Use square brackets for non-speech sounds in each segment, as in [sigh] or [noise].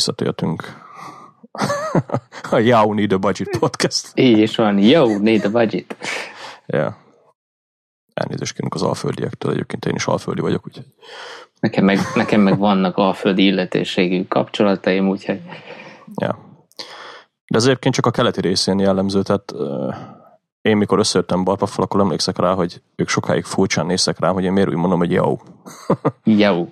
visszatértünk a Yao Need a Budget podcast. Így is van, Yo Need a Budget. Ja. Elnézést kérünk az alföldiektől, egyébként én is alföldi vagyok, úgyhogy... Nekem meg, nekem meg vannak alföldi illetőségű kapcsolataim, úgyhogy... Ja. De ez egyébként csak a keleti részén jellemző, tehát uh, én mikor összejöttem Barpafal, akkor emlékszek rá, hogy ők sokáig furcsán néztek rám, hogy én miért úgy mondom, hogy Yao. Yo.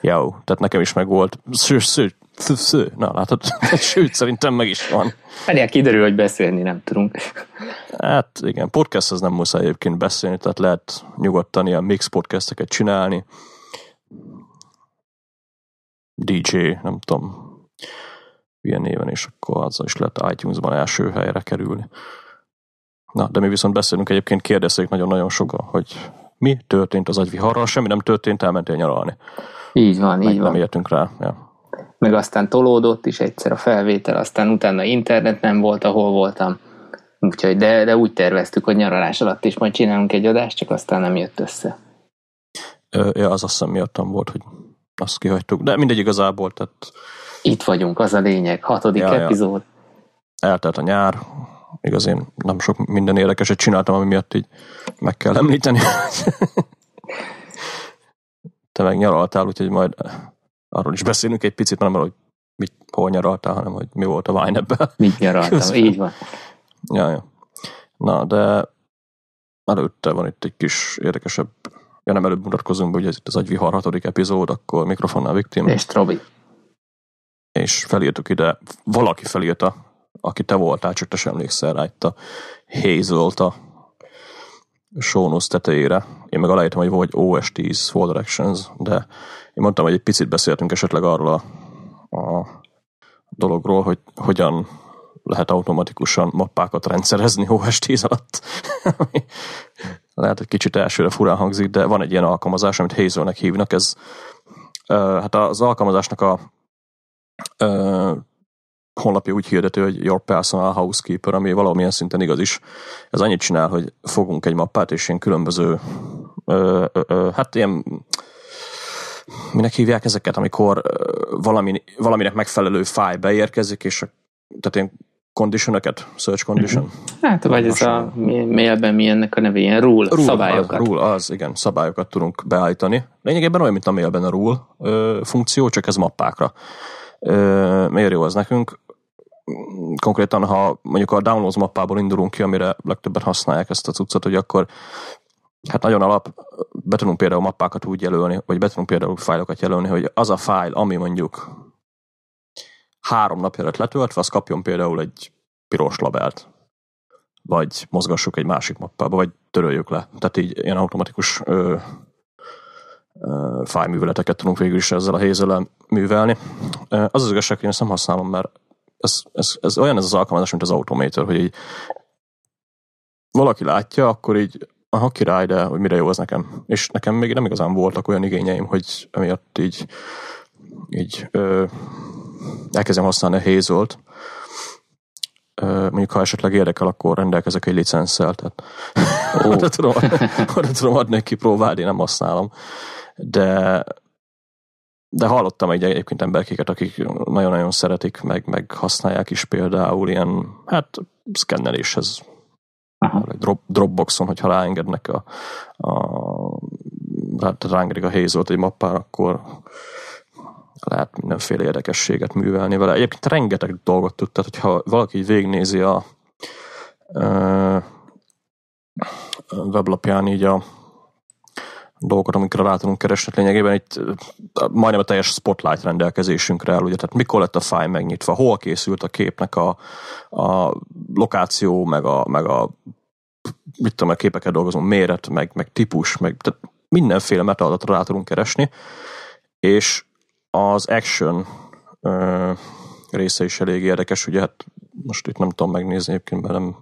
Yao. Tehát nekem is meg volt. Sző, sző, sző. Na, látod? [laughs] Sőt, szerintem meg is van. Várjál, kiderül, hogy beszélni nem tudunk. Hát igen, podcast az nem muszáj egyébként beszélni, tehát lehet nyugodtan ilyen mix podcasteket csinálni. DJ, nem tudom, milyen néven, és akkor azzal is lehet iTunes-ban első helyre kerülni. Na, de mi viszont beszélünk egyébként, kérdezték nagyon-nagyon sokan, hogy mi történt az agyviharral, semmi nem történt, elmentél nyaralni. Így van, Meg így van. nem értünk rá. Ja. Meg aztán tolódott is egyszer a felvétel, aztán utána internet nem volt, ahol voltam. Úgyhogy, de, de úgy terveztük, hogy nyaralás alatt is majd csinálunk egy adást, csak aztán nem jött össze. Ja, az azt hiszem miattam volt, hogy azt kihagytuk. De mindegy igazából, tehát Itt vagyunk, az a lényeg. Hatodik Ja, ja. epizód. eltelt a nyár, igaz én nem sok minden érdekeset csináltam, ami miatt így meg kell említeni. [laughs] Te meg nyaraltál, úgyhogy majd arról is beszélünk egy picit, nem arról, hogy mit, hol nyaraltál, hanem hogy mi volt a wine ebben. Mit nyaraltam, Közben. így van. Ja, ja. Na, de előtte van itt egy kis érdekesebb, ja nem előbb mutatkozunk hogy ez itt az agyvihar hatodik epizód, akkor mikrofonnál Viktim, És Trobi. és felírtuk ide, valaki felírta, aki te voltál, csak te sem emlékszel rá, itt a Hazel-t a notes tetejére. Én meg aláírtam, hogy volt OS10 Fall Directions, de én mondtam, hogy egy picit beszéltünk esetleg arról a, a dologról, hogy hogyan lehet automatikusan mappákat rendszerezni OS10 alatt. [laughs] Lehet, hogy kicsit elsőre furán hangzik, de van egy ilyen alkalmazás, amit Hazelnek hívnak. Ez hát az alkalmazásnak a honlapja úgy hirdető, hogy Your Personal Housekeeper, ami valamilyen szinten igaz is. Ez annyit csinál, hogy fogunk egy mappát, és ilyen különböző ö, ö, ö, hát ilyen minek hívják ezeket, amikor valami, valaminek megfelelő fájl beérkezik, és a, tehát ilyen conditionöket, search condition. Hát, vagy ez a mailben mi ennek a neve, ilyen rule, Rule, szabályokat. Az, rule, az, igen, szabályokat tudunk beállítani. Lényegében olyan, mint a mailben a rule ö, funkció, csak ez mappákra. Ö, miért jó az nekünk? Konkrétan, ha mondjuk a downloads mappából indulunk ki, amire legtöbben használják ezt a cuccot, hogy akkor hát nagyon alap, be tudunk például mappákat úgy jelölni, vagy be tudunk például fájlokat jelölni, hogy az a fájl, ami mondjuk három napja lett letöltve, az kapjon például egy piros labelt vagy mozgassuk egy másik mappába, vagy töröljük le. Tehát így ilyen automatikus ö, ö, fájlműveleteket tudunk végül is ezzel a hazel művelni. Az az igazság, hogy én ezt nem használom, mert ez, ez, ez olyan ez az alkalmazás, mint az Automator, hogy így valaki látja, akkor így aha, király, de hogy mire jó az nekem. És nekem még nem igazán voltak olyan igényeim, hogy emiatt így, így ö, elkezdjem használni a Hazel-t. Ö, mondjuk ha esetleg érdekel, akkor rendelkezek egy licenszel, tehát Ó. [laughs] oda, tudom, oda tudom adni, hogy kipróbálni, én nem használom. De de hallottam egy egyébként emberkéket, akik nagyon-nagyon szeretik, meg, meg használják is például ilyen, hát szkenneléshez Aha. drop, Dropboxon, hogyha ráengednek a, a rá- tehát ráengedik a Hazel-t egy mappára, akkor lehet mindenféle érdekességet művelni vele. Egyébként rengeteg dolgot tud, tehát hogyha valaki így végignézi a, ö, a weblapján így a dolgokat, amikre rá tudunk keresni, lényegében. Itt majdnem a teljes spotlight rendelkezésünkre áll, ugye, tehát mikor lett a fájl megnyitva, hol készült a képnek a, a lokáció, meg a, meg a mit tudom, a képeket dolgozom, méret, meg, meg típus, meg tehát mindenféle metaadatra rá tudunk keresni, és az action ö, része is elég érdekes, ugye? Hát most itt nem tudom megnézni, egyébként mert nem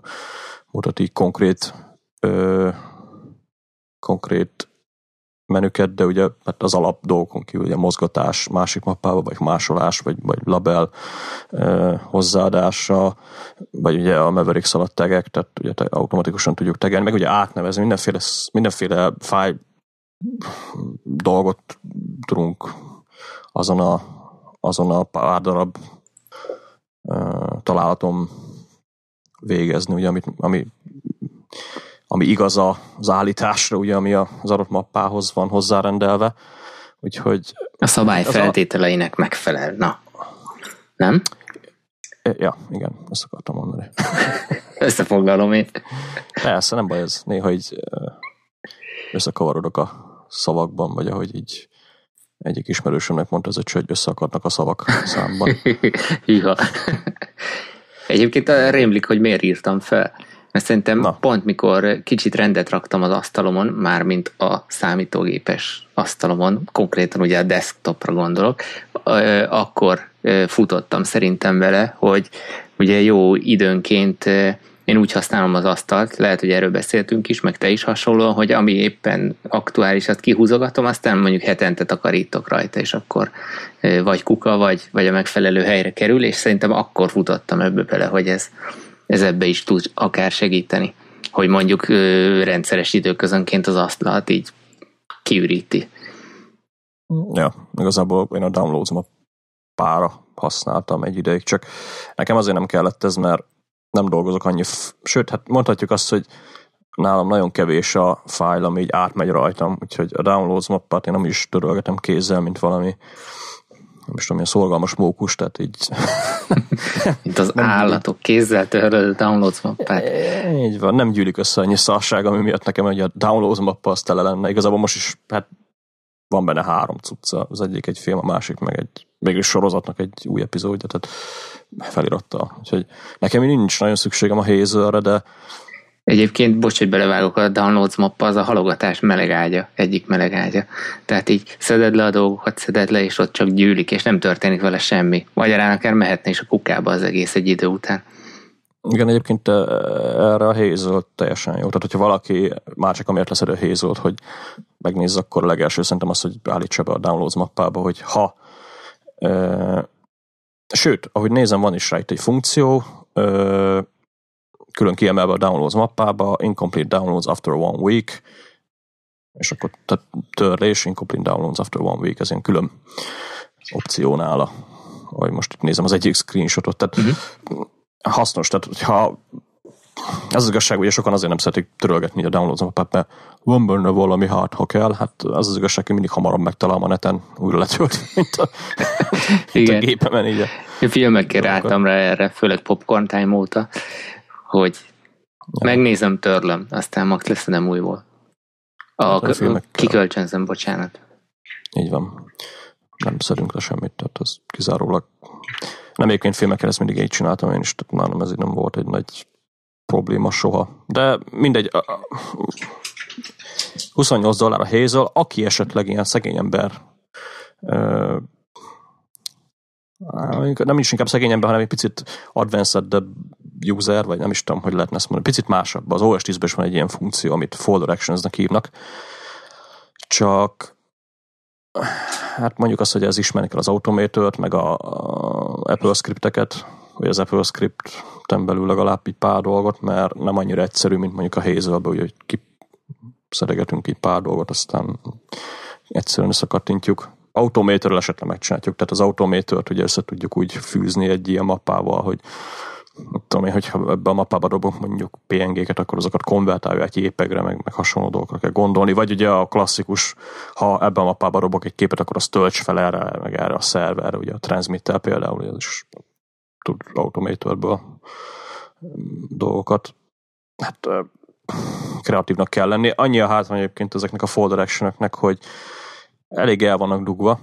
mutat így konkrét ö, konkrét menüket, de ugye hát az alap dolgokon kívül ugye mozgatás másik mappába, vagy másolás, vagy, vagy label ö, hozzáadása, vagy ugye a Mavericks alatt tegek, tehát ugye te- automatikusan tudjuk tegelni, meg ugye átnevezni, mindenféle, mindenféle fáj dolgot tudunk azon a azon a pár darab uh, találatom végezni, ugye, amit, ami, ami igaz az állításra, ugye, ami az adott mappához van hozzárendelve. Úgyhogy... A szabály feltételeinek a... megfelel, na. Nem? Ja, igen, ezt akartam mondani. [laughs] Összefoglalom én. Persze, nem baj ez. Néha így összekavarodok a szavakban, vagy ahogy így egyik ismerősömnek mondta ez, hogy összeakadnak a szavak számban. [laughs] Hűha. Egyébként rémlik, hogy miért írtam fel. Mert szerintem Na. pont mikor kicsit rendet raktam az asztalomon, már mint a számítógépes asztalomon, konkrétan ugye a desktopra gondolok, akkor futottam szerintem vele, hogy ugye jó időnként én úgy használom az asztalt, lehet, hogy erről beszéltünk is, meg te is hasonlóan, hogy ami éppen aktuális, azt kihúzogatom, aztán mondjuk hetente takarítok rajta, és akkor vagy kuka, vagy, vagy a megfelelő helyre kerül, és szerintem akkor futottam ebbe bele, hogy ez, ez ebbe is tud akár segíteni, hogy mondjuk rendszeres időközönként az asztalt így kiüríti. Ja, igazából én a downloads pára használtam egy ideig, csak nekem azért nem kellett ez, mert nem dolgozok annyi, f- sőt, hát mondhatjuk azt, hogy nálam nagyon kevés a fájl, ami így átmegy rajtam, úgyhogy a downloads mappát én nem is törölgetem kézzel, mint valami is tudom, ilyen szorgalmas mókus, tehát így... [laughs] Mint az nem állatok kézzel töröd a downloads mappát. Így van, nem gyűlik össze annyi szarság, ami miatt nekem hogy a downloads mappa az tele lenne. Igazából most is, hát van benne három cucca, az egyik egy film, a másik meg egy végül sorozatnak egy új epizódja, tehát feliratta. Úgyhogy nekem nincs nagyon szükségem a hazel de Egyébként, bocs, hogy belevágok, a downloads mappa az a halogatás melegágya, egyik melegágya. Tehát így szeded le a dolgokat, szeded le, és ott csak gyűlik, és nem történik vele semmi. Magyarán akár mehetne is a kukába az egész egy idő után. Igen, egyébként erre a Hazel teljesen jó. Tehát, hogyha valaki már csak amiért leszed a hazel hogy megnézz, akkor a legelső szerintem az, hogy állítsa be a downloads mappába, hogy ha Sőt, ahogy nézem, van is rá itt egy funkció, külön kiemelve a downloads mappába, incomplete downloads after one week, és akkor tehát törlés, incomplete downloads after one week, ez ilyen külön opció nála. Ahogy most itt nézem az egyik screenshotot, tehát uh-huh. hasznos, tehát hogyha az, az igazság, hogy sokan azért nem szeretik törölgetni a downloads mappát, mert van benne valami hát, ha kell, hát az az igazság, hogy mindig hamarabb megtalálom a neten, újra letölt, mint a, mint a gépemen. Így a filmekkel álltam rá erre, főleg popcorn time óta, hogy ja. megnézem, törlöm, aztán max leszedem újból. A, hát a kikölcsönzem, bocsánat. Így van. Nem szedünk le semmit, tehát az kizárólag nem egyébként filmekkel ezt mindig így csináltam én is, tehát nálam ez így nem volt egy nagy probléma soha. De mindegy, 28 dollár a Hazel, aki esetleg ilyen szegény ember, nem is inkább szegény ember, hanem egy picit advanced user, vagy nem is tudom, hogy lehetne ezt mondani, picit másabb. Az OS 10-ben is van egy ilyen funkció, amit folder actions-nek hívnak, csak hát mondjuk azt, hogy ez ismerni kell az automator meg a, a Apple scripteket, vagy az Apple script belül legalább egy pár dolgot, mert nem annyira egyszerű, mint mondjuk a hazel hogy ki szeregetünk egy pár dolgot, aztán egyszerűen összekattintjuk. Automatorral esetleg megcsináljuk, tehát az automatort ugye össze tudjuk úgy fűzni egy ilyen mappával, hogy tudom én, hogyha ebbe a mappába dobunk mondjuk PNG-ket, akkor azokat konvertálja egy jépegre, meg, meg hasonló dolgokra kell gondolni, vagy ugye a klasszikus, ha ebbe a mappába dobok egy képet, akkor az tölts fel erre, meg erre a szerverre, ugye a transmitter például, ez is tud automatorből dolgokat. Hát kreatívnak kell lenni. Annyi a hátrány egyébként ezeknek a folder action hogy elég el vannak dugva,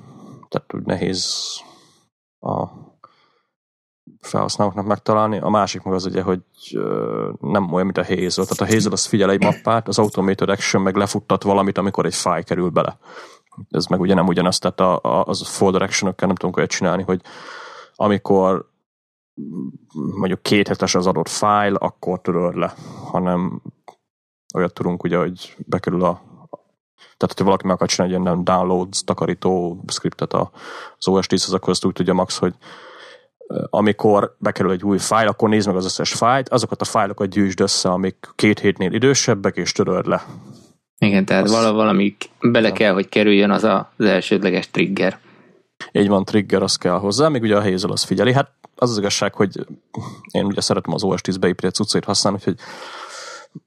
tehát úgy nehéz a felhasználóknak megtalálni. A másik meg az ugye, hogy nem olyan, mint a Hazel. Tehát a Hazel az figyel egy mappát, az Automated Action meg lefuttat valamit, amikor egy fáj kerül bele. Ez meg ugye nem ugyanaz, tehát a, a, az folder action nem tudunk olyat csinálni, hogy amikor mondjuk két hetes az adott fájl, akkor töröd le, hanem olyat tudunk ugye, hogy bekerül a tehát, hogyha valaki meg akar csinálni egy ilyen downloads, takarító scriptet az OS 10 akkor azt úgy tudja Max, hogy amikor bekerül egy új fájl, akkor nézd meg az összes fájlt, azokat a fájlokat gyűjtsd össze, amik két hétnél idősebbek, és töröld le. Igen, tehát az... valami bele kell, hogy kerüljön az a, az elsődleges trigger. Így van, trigger, az kell hozzá, még ugye a Hazel az figyeli. Hát az az igazság, hogy én ugye szeretem az OS 10 beépített cuccait használni, úgyhogy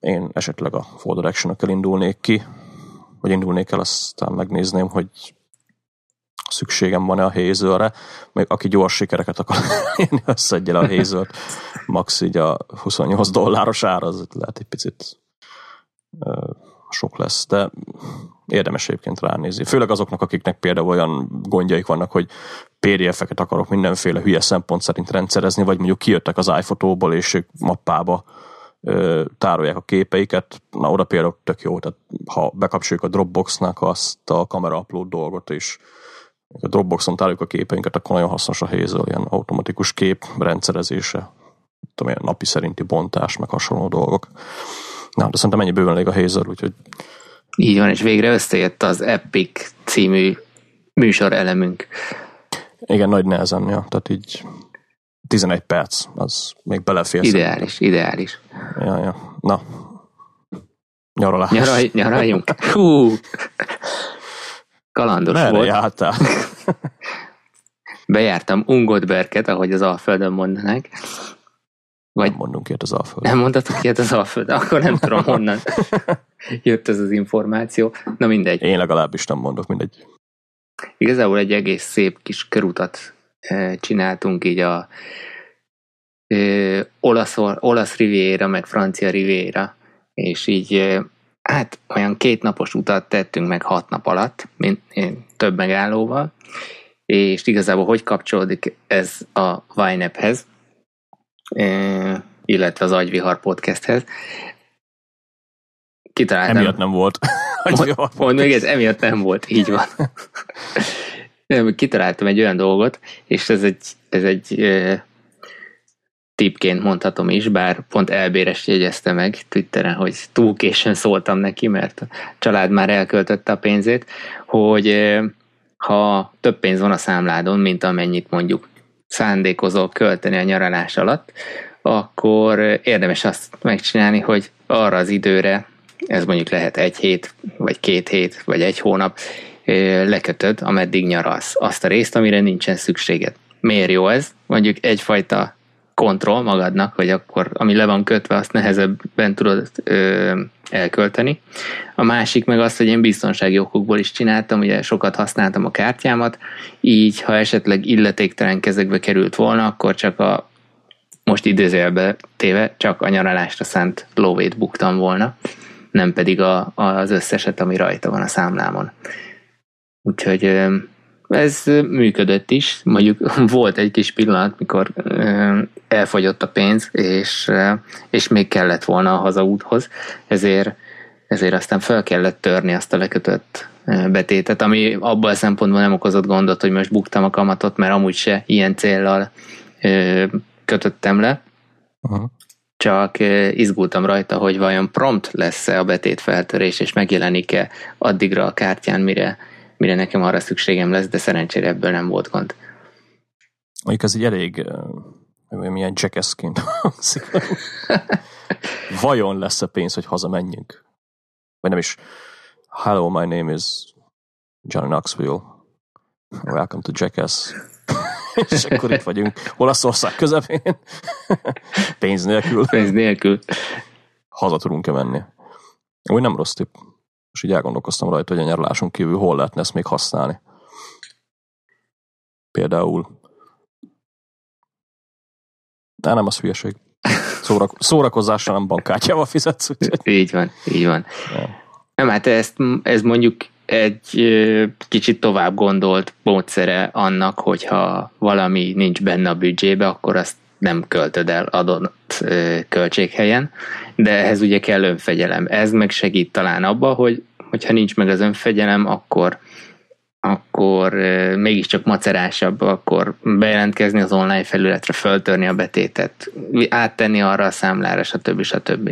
én esetleg a folder action indulnék ki, vagy indulnék el, aztán megnézném, hogy szükségem van-e a Hazelre, még aki gyors sikereket akar [laughs] én összedje le a Hazelt, max így a 28 dolláros ára, az lehet egy picit sok lesz, de érdemes egyébként ránézni. Főleg azoknak, akiknek például olyan gondjaik vannak, hogy PDF-eket akarok mindenféle hülye szempont szerint rendszerezni, vagy mondjuk kijöttek az iPhoto-ból, és ők mappába ö, tárolják a képeiket, na oda például tök jó, tehát ha bekapcsoljuk a Dropbox-nak azt a kamera upload dolgot, és a Dropboxon tároljuk a képeinket, akkor nagyon hasznos a Hazel, ilyen automatikus kép rendszerezése, tudom, ilyen napi szerinti bontás, meg hasonló dolgok. Na, de szerintem ennyi bőven elég a Hazel, úgyhogy így van, és végre összejött az Epic című műsor elemünk. Igen, nagy nehezen, ja. Tehát így 11 perc, az még belefér. Ideális, szerintem. ideális. Ja, ja. Na, nyaralás. Nyaraj, nyaraljunk. Hú, [laughs] kalandos Merre volt. jártál? [laughs] Bejártam Ungodberket, ahogy az Alföldön mondanák. Vagy nem mondunk ilyet az Alföldön. Nem mondhatok ilyet az Alföldön, akkor nem tudom honnan [laughs] jött ez az információ. Na mindegy. Én legalábbis nem mondok, mindegy. Igazából egy egész szép kis körutat csináltunk így a olasz, olasz riviera, meg francia riviera, és így hát olyan két napos utat tettünk meg hat nap alatt, mint több megállóval, és igazából hogy kapcsolódik ez a Vinephez, illetve az Agyvihar podcasthez. Kitaláltam. Emiatt nem volt. Mondd meg, ez emiatt nem volt, így van. [laughs] Kitaláltam egy olyan dolgot, és ez egy, ez egy e, tipként mondhatom is, bár pont elbéres jegyezte meg Twitteren, hogy túl későn szóltam neki, mert a család már elköltötte a pénzét, hogy ha több pénz van a számládon, mint amennyit mondjuk szándékozol költeni a nyaralás alatt, akkor érdemes azt megcsinálni, hogy arra az időre, ez mondjuk lehet egy hét, vagy két hét, vagy egy hónap, lekötöd, ameddig nyaralsz azt a részt, amire nincsen szükséged. Miért jó ez? Mondjuk egyfajta kontroll magadnak, hogy akkor ami le van kötve, azt nehezebben tudod ö, elkölteni. A másik meg az, hogy én biztonsági okokból is csináltam, ugye sokat használtam a kártyámat, így ha esetleg illetéktelen kezekbe került volna, akkor csak a most idézőjelbe téve csak a nyaralásra szánt lóvét buktam volna, nem pedig a, az összeset, ami rajta van a számlámon. Úgyhogy ez működött is, mondjuk [laughs] volt egy kis pillanat, mikor elfogyott a pénz, és, és még kellett volna a hazaúthoz, ezért, ezért aztán fel kellett törni azt a lekötött betétet, ami abban a szempontból nem okozott gondot, hogy most buktam a kamatot, mert amúgy se ilyen céllal kötöttem le, Aha. csak izgultam rajta, hogy vajon prompt lesz-e a betét feltörés, és megjelenik-e addigra a kártyán, mire mire nekem arra szükségem lesz, de szerencsére ebből nem volt gond. Mondjuk ez egy elég milyen jackassként [laughs] hangzik. Vajon lesz-e pénz, hogy hazamenjünk? Vagy nem is. Hello, my name is John Knoxville. Welcome to Jackass. [laughs] És akkor itt vagyunk Olaszország közepén. [laughs] Pénz nélkül. Pénz nélkül. Haza tudunk-e menni? Úgy nem rossz tipp és így elgondolkoztam rajta, hogy a nyaraláson kívül hol lehetne ezt még használni. Például de nem az hülyeség. Szórak, szórakozásra nem bankkártyával fizetsz. Úgyhogy... Így van, így van. Ja. Nem, hát ezt, ez mondjuk egy kicsit tovább gondolt módszere annak, hogyha valami nincs benne a büdzsébe, akkor azt nem költöd el adott költséghelyen, de ehhez ugye kell önfegyelem. Ez meg segít talán abba, hogy hogyha nincs meg az önfegyelem, akkor akkor mégiscsak macerásabb, akkor bejelentkezni az online felületre, föltörni a betétet, áttenni arra a számlára, stb. stb.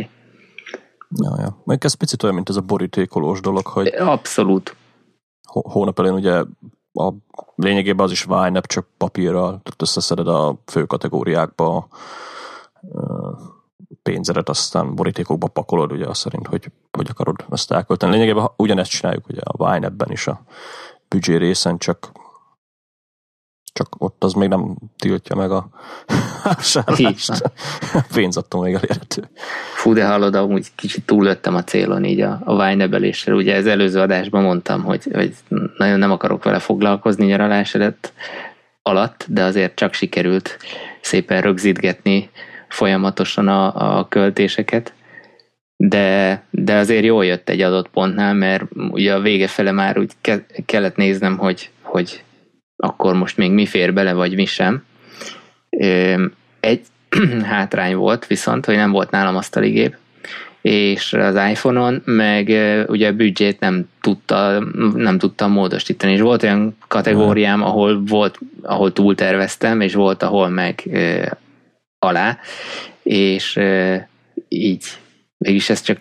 Ja, ja. Meg ez picit olyan, mint ez a borítékolós dolog, hogy... Abszolút. Hónap elején ugye a lényegében az is YNAB, csak papírral, tehát összeszeded a fő kategóriákba pénzedet, aztán borítékokba pakolod, ugye azt szerint, hogy hogy akarod ezt elkölteni. Lényegében ugyanezt csináljuk ugye a YNAB-ben is a büdzsé részen, csak csak ott az még nem tiltja meg a vásárlást. [laughs] Pénz attól még elérhető. Fú, de hallod, amúgy kicsit túllöttem a célon így a, a vájnebeléssel. Ugye ez előző adásban mondtam, hogy, hogy nagyon nem akarok vele foglalkozni nyaralás előtt, alatt, de azért csak sikerült szépen rögzítgetni folyamatosan a, a költéseket. De, de azért jól jött egy adott pontnál, mert ugye a vége fele már úgy ke, kellett néznem, hogy, hogy akkor most még mi fér bele, vagy mi sem. Egy [clears throat] hátrány volt viszont, hogy nem volt nálam asztaligép, és az iPhone-on meg ugye a büdzsét nem tudta, nem tudtam módosítani, és volt olyan kategóriám, ahol volt, ahol túlterveztem, és volt, ahol meg e, alá, és e, így. Mégis ez csak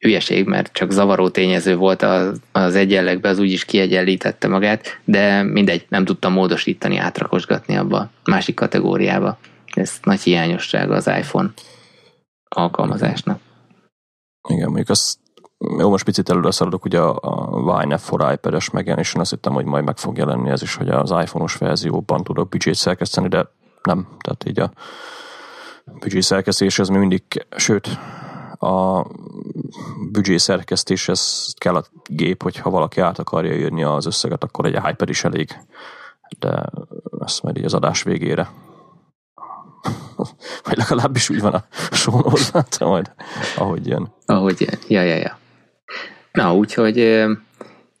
hülyeség, mert csak zavaró tényező volt az, az egyenlegbe, az úgyis kiegyenlítette magát, de mindegy, nem tudtam módosítani, átrakosgatni abba a másik kategóriába. Ez nagy hiányossága az iPhone alkalmazásnak. Igen, mondjuk azt jó, most picit előre szaladok, ugye a Wine for iPad-es megjelenésen azt hittem, hogy majd meg fog jelenni ez is, hogy az iPhone-os verzióban tudok büdzsét szerkeszteni, de nem, tehát így a büdzsé szerkesztés az mi mindig, sőt, a büdzsé szerkesztéshez kell a gép, hogyha valaki át akarja írni az összeget, akkor egy iPad is elég, de ezt majd így az adás végére [laughs] vagy legalábbis úgy van a sónózat, majd ahogy jön. Ahogy jön, ja, ja, ja. Na, úgyhogy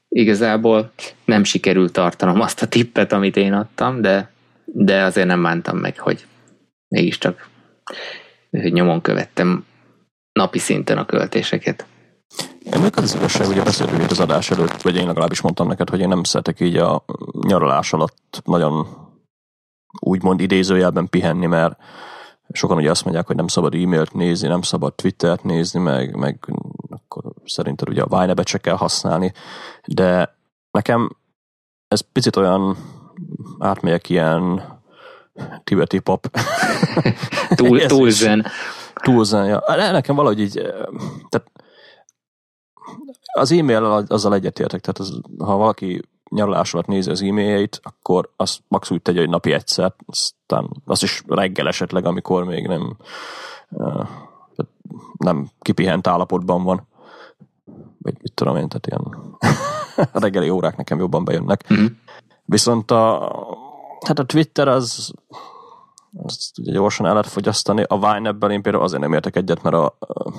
igazából nem sikerült tartanom azt a tippet, amit én adtam, de, de azért nem bántam meg, hogy mégiscsak nyomon követtem napi szinten a költéseket. Én meg az igazság, ugye beszéltünk itt az adás előtt, vagy én legalábbis mondtam neked, hogy én nem szeretek így a nyaralás alatt nagyon úgymond idézőjelben pihenni, mert sokan ugye azt mondják, hogy nem szabad e-mailt nézni, nem szabad Twittert nézni, meg, meg akkor szerinted ugye a Vine se kell használni, de nekem ez picit olyan átmegyek ilyen tibeti pop. [laughs] [laughs] Túl, túl zen. Túl zen, ja. Nekem valahogy így, tehát az e-mail azzal egyetértek, tehát az, ha valaki nyaralás alatt nézi az e-mailjeit, akkor azt max úgy tegye, hogy napi egyszer, aztán az is reggel esetleg, amikor még nem nem kipihent állapotban van. Vagy mit tudom én, tehát ilyen a [laughs] reggeli órák nekem jobban bejönnek. Mm-hmm. Viszont a, hát a Twitter az azt ugye gyorsan el lehet fogyasztani. A Vine ebben én például azért nem értek egyet, mert a, a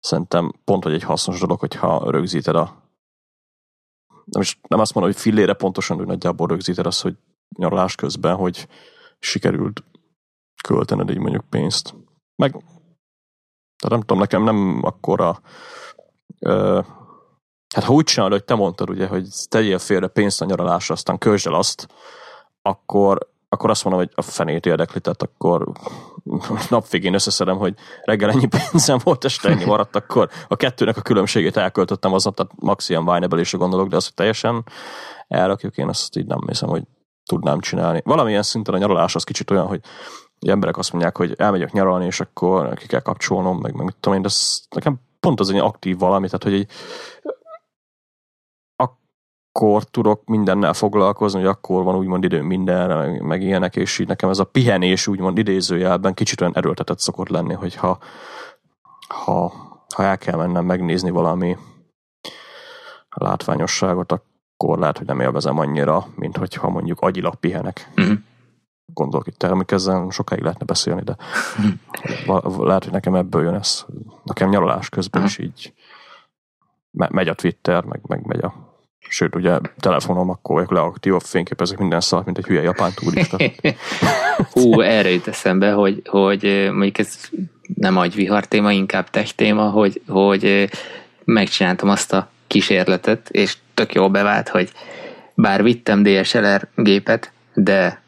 szerintem pont, hogy egy hasznos dolog, hogyha rögzíted a nem, is, nem azt mondom, hogy fillére pontosan, hogy nagyjából rögzíted azt, hogy nyaralás közben, hogy sikerült költened így mondjuk pénzt. Meg, tehát nem tudom, nekem nem akkora ö, hát ha úgy csinálod, hogy te mondtad, ugye, hogy tegyél félre pénzt a nyaralásra, aztán költsd el azt, akkor akkor azt mondom, hogy a fenét érdekli, tehát akkor napvégén összeszedem, hogy reggel ennyi pénzem volt, este ennyi maradt, akkor a kettőnek a különbségét elköltöttem aznap, tehát max ilyen wine gondolok, de azt, hogy teljesen elrakjuk, én azt így nem hiszem, hogy tudnám csinálni. Valamilyen szinten a nyaralás az kicsit olyan, hogy emberek azt mondják, hogy elmegyek nyaralni, és akkor ki kell kapcsolnom, meg, meg mit tudom én, de ez nekem pont az egy aktív valami, tehát hogy egy akkor tudok mindennel foglalkozni, hogy akkor van úgymond időm mindenre, meg, meg ilyenek, és így nekem ez a pihenés úgymond idézőjelben kicsit olyan erőltetett szokott lenni, hogy ha, ha, ha el kell mennem megnézni valami látványosságot, akkor lehet, hogy nem élvezem annyira, mint hogyha mondjuk agyilag pihenek. Uh-huh. Gondolok itt termékezzen, sokáig lehetne beszélni, de uh-huh. lehet, hogy nekem ebből jön ez. Nekem nyaralás közben uh-huh. is így megy a Twitter, meg, meg megy a Sőt, ugye telefonom akkor vagyok leaktív, fényképezek minden szart, mint egy hülye japán turista. [laughs] Hú, erre jut eszembe, hogy, hogy mondjuk ez nem agyvihar téma, inkább tech téma, hogy, hogy megcsináltam azt a kísérletet, és tök jól bevált, hogy bár vittem DSLR gépet, de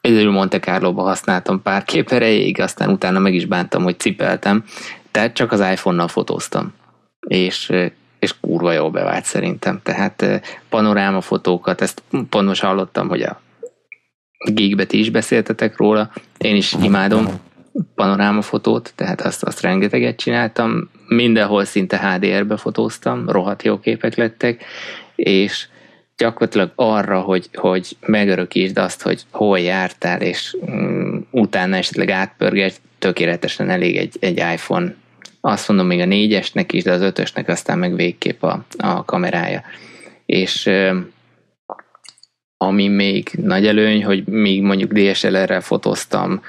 egyedül Monte Carlo-ba használtam pár kép erejéig, aztán utána meg is bántam, hogy cipeltem, tehát csak az iPhone-nal fotóztam. És és kurva jól bevált szerintem. Tehát panorámafotókat, ezt pont most hallottam, hogy a Geekbe ti is beszéltetek róla, én is imádom panorámafotót, tehát azt, azt rengeteget csináltam, mindenhol szinte HDR-be fotóztam, rohadt jó képek lettek, és gyakorlatilag arra, hogy, hogy megörökítsd azt, hogy hol jártál, és um, utána esetleg átpörges, tökéletesen elég egy, egy iPhone. Azt mondom még a négyesnek is, de az ötösnek aztán meg végképp a, a kamerája. És ami még nagy előny, hogy még mondjuk DSLR-rel fotóztam,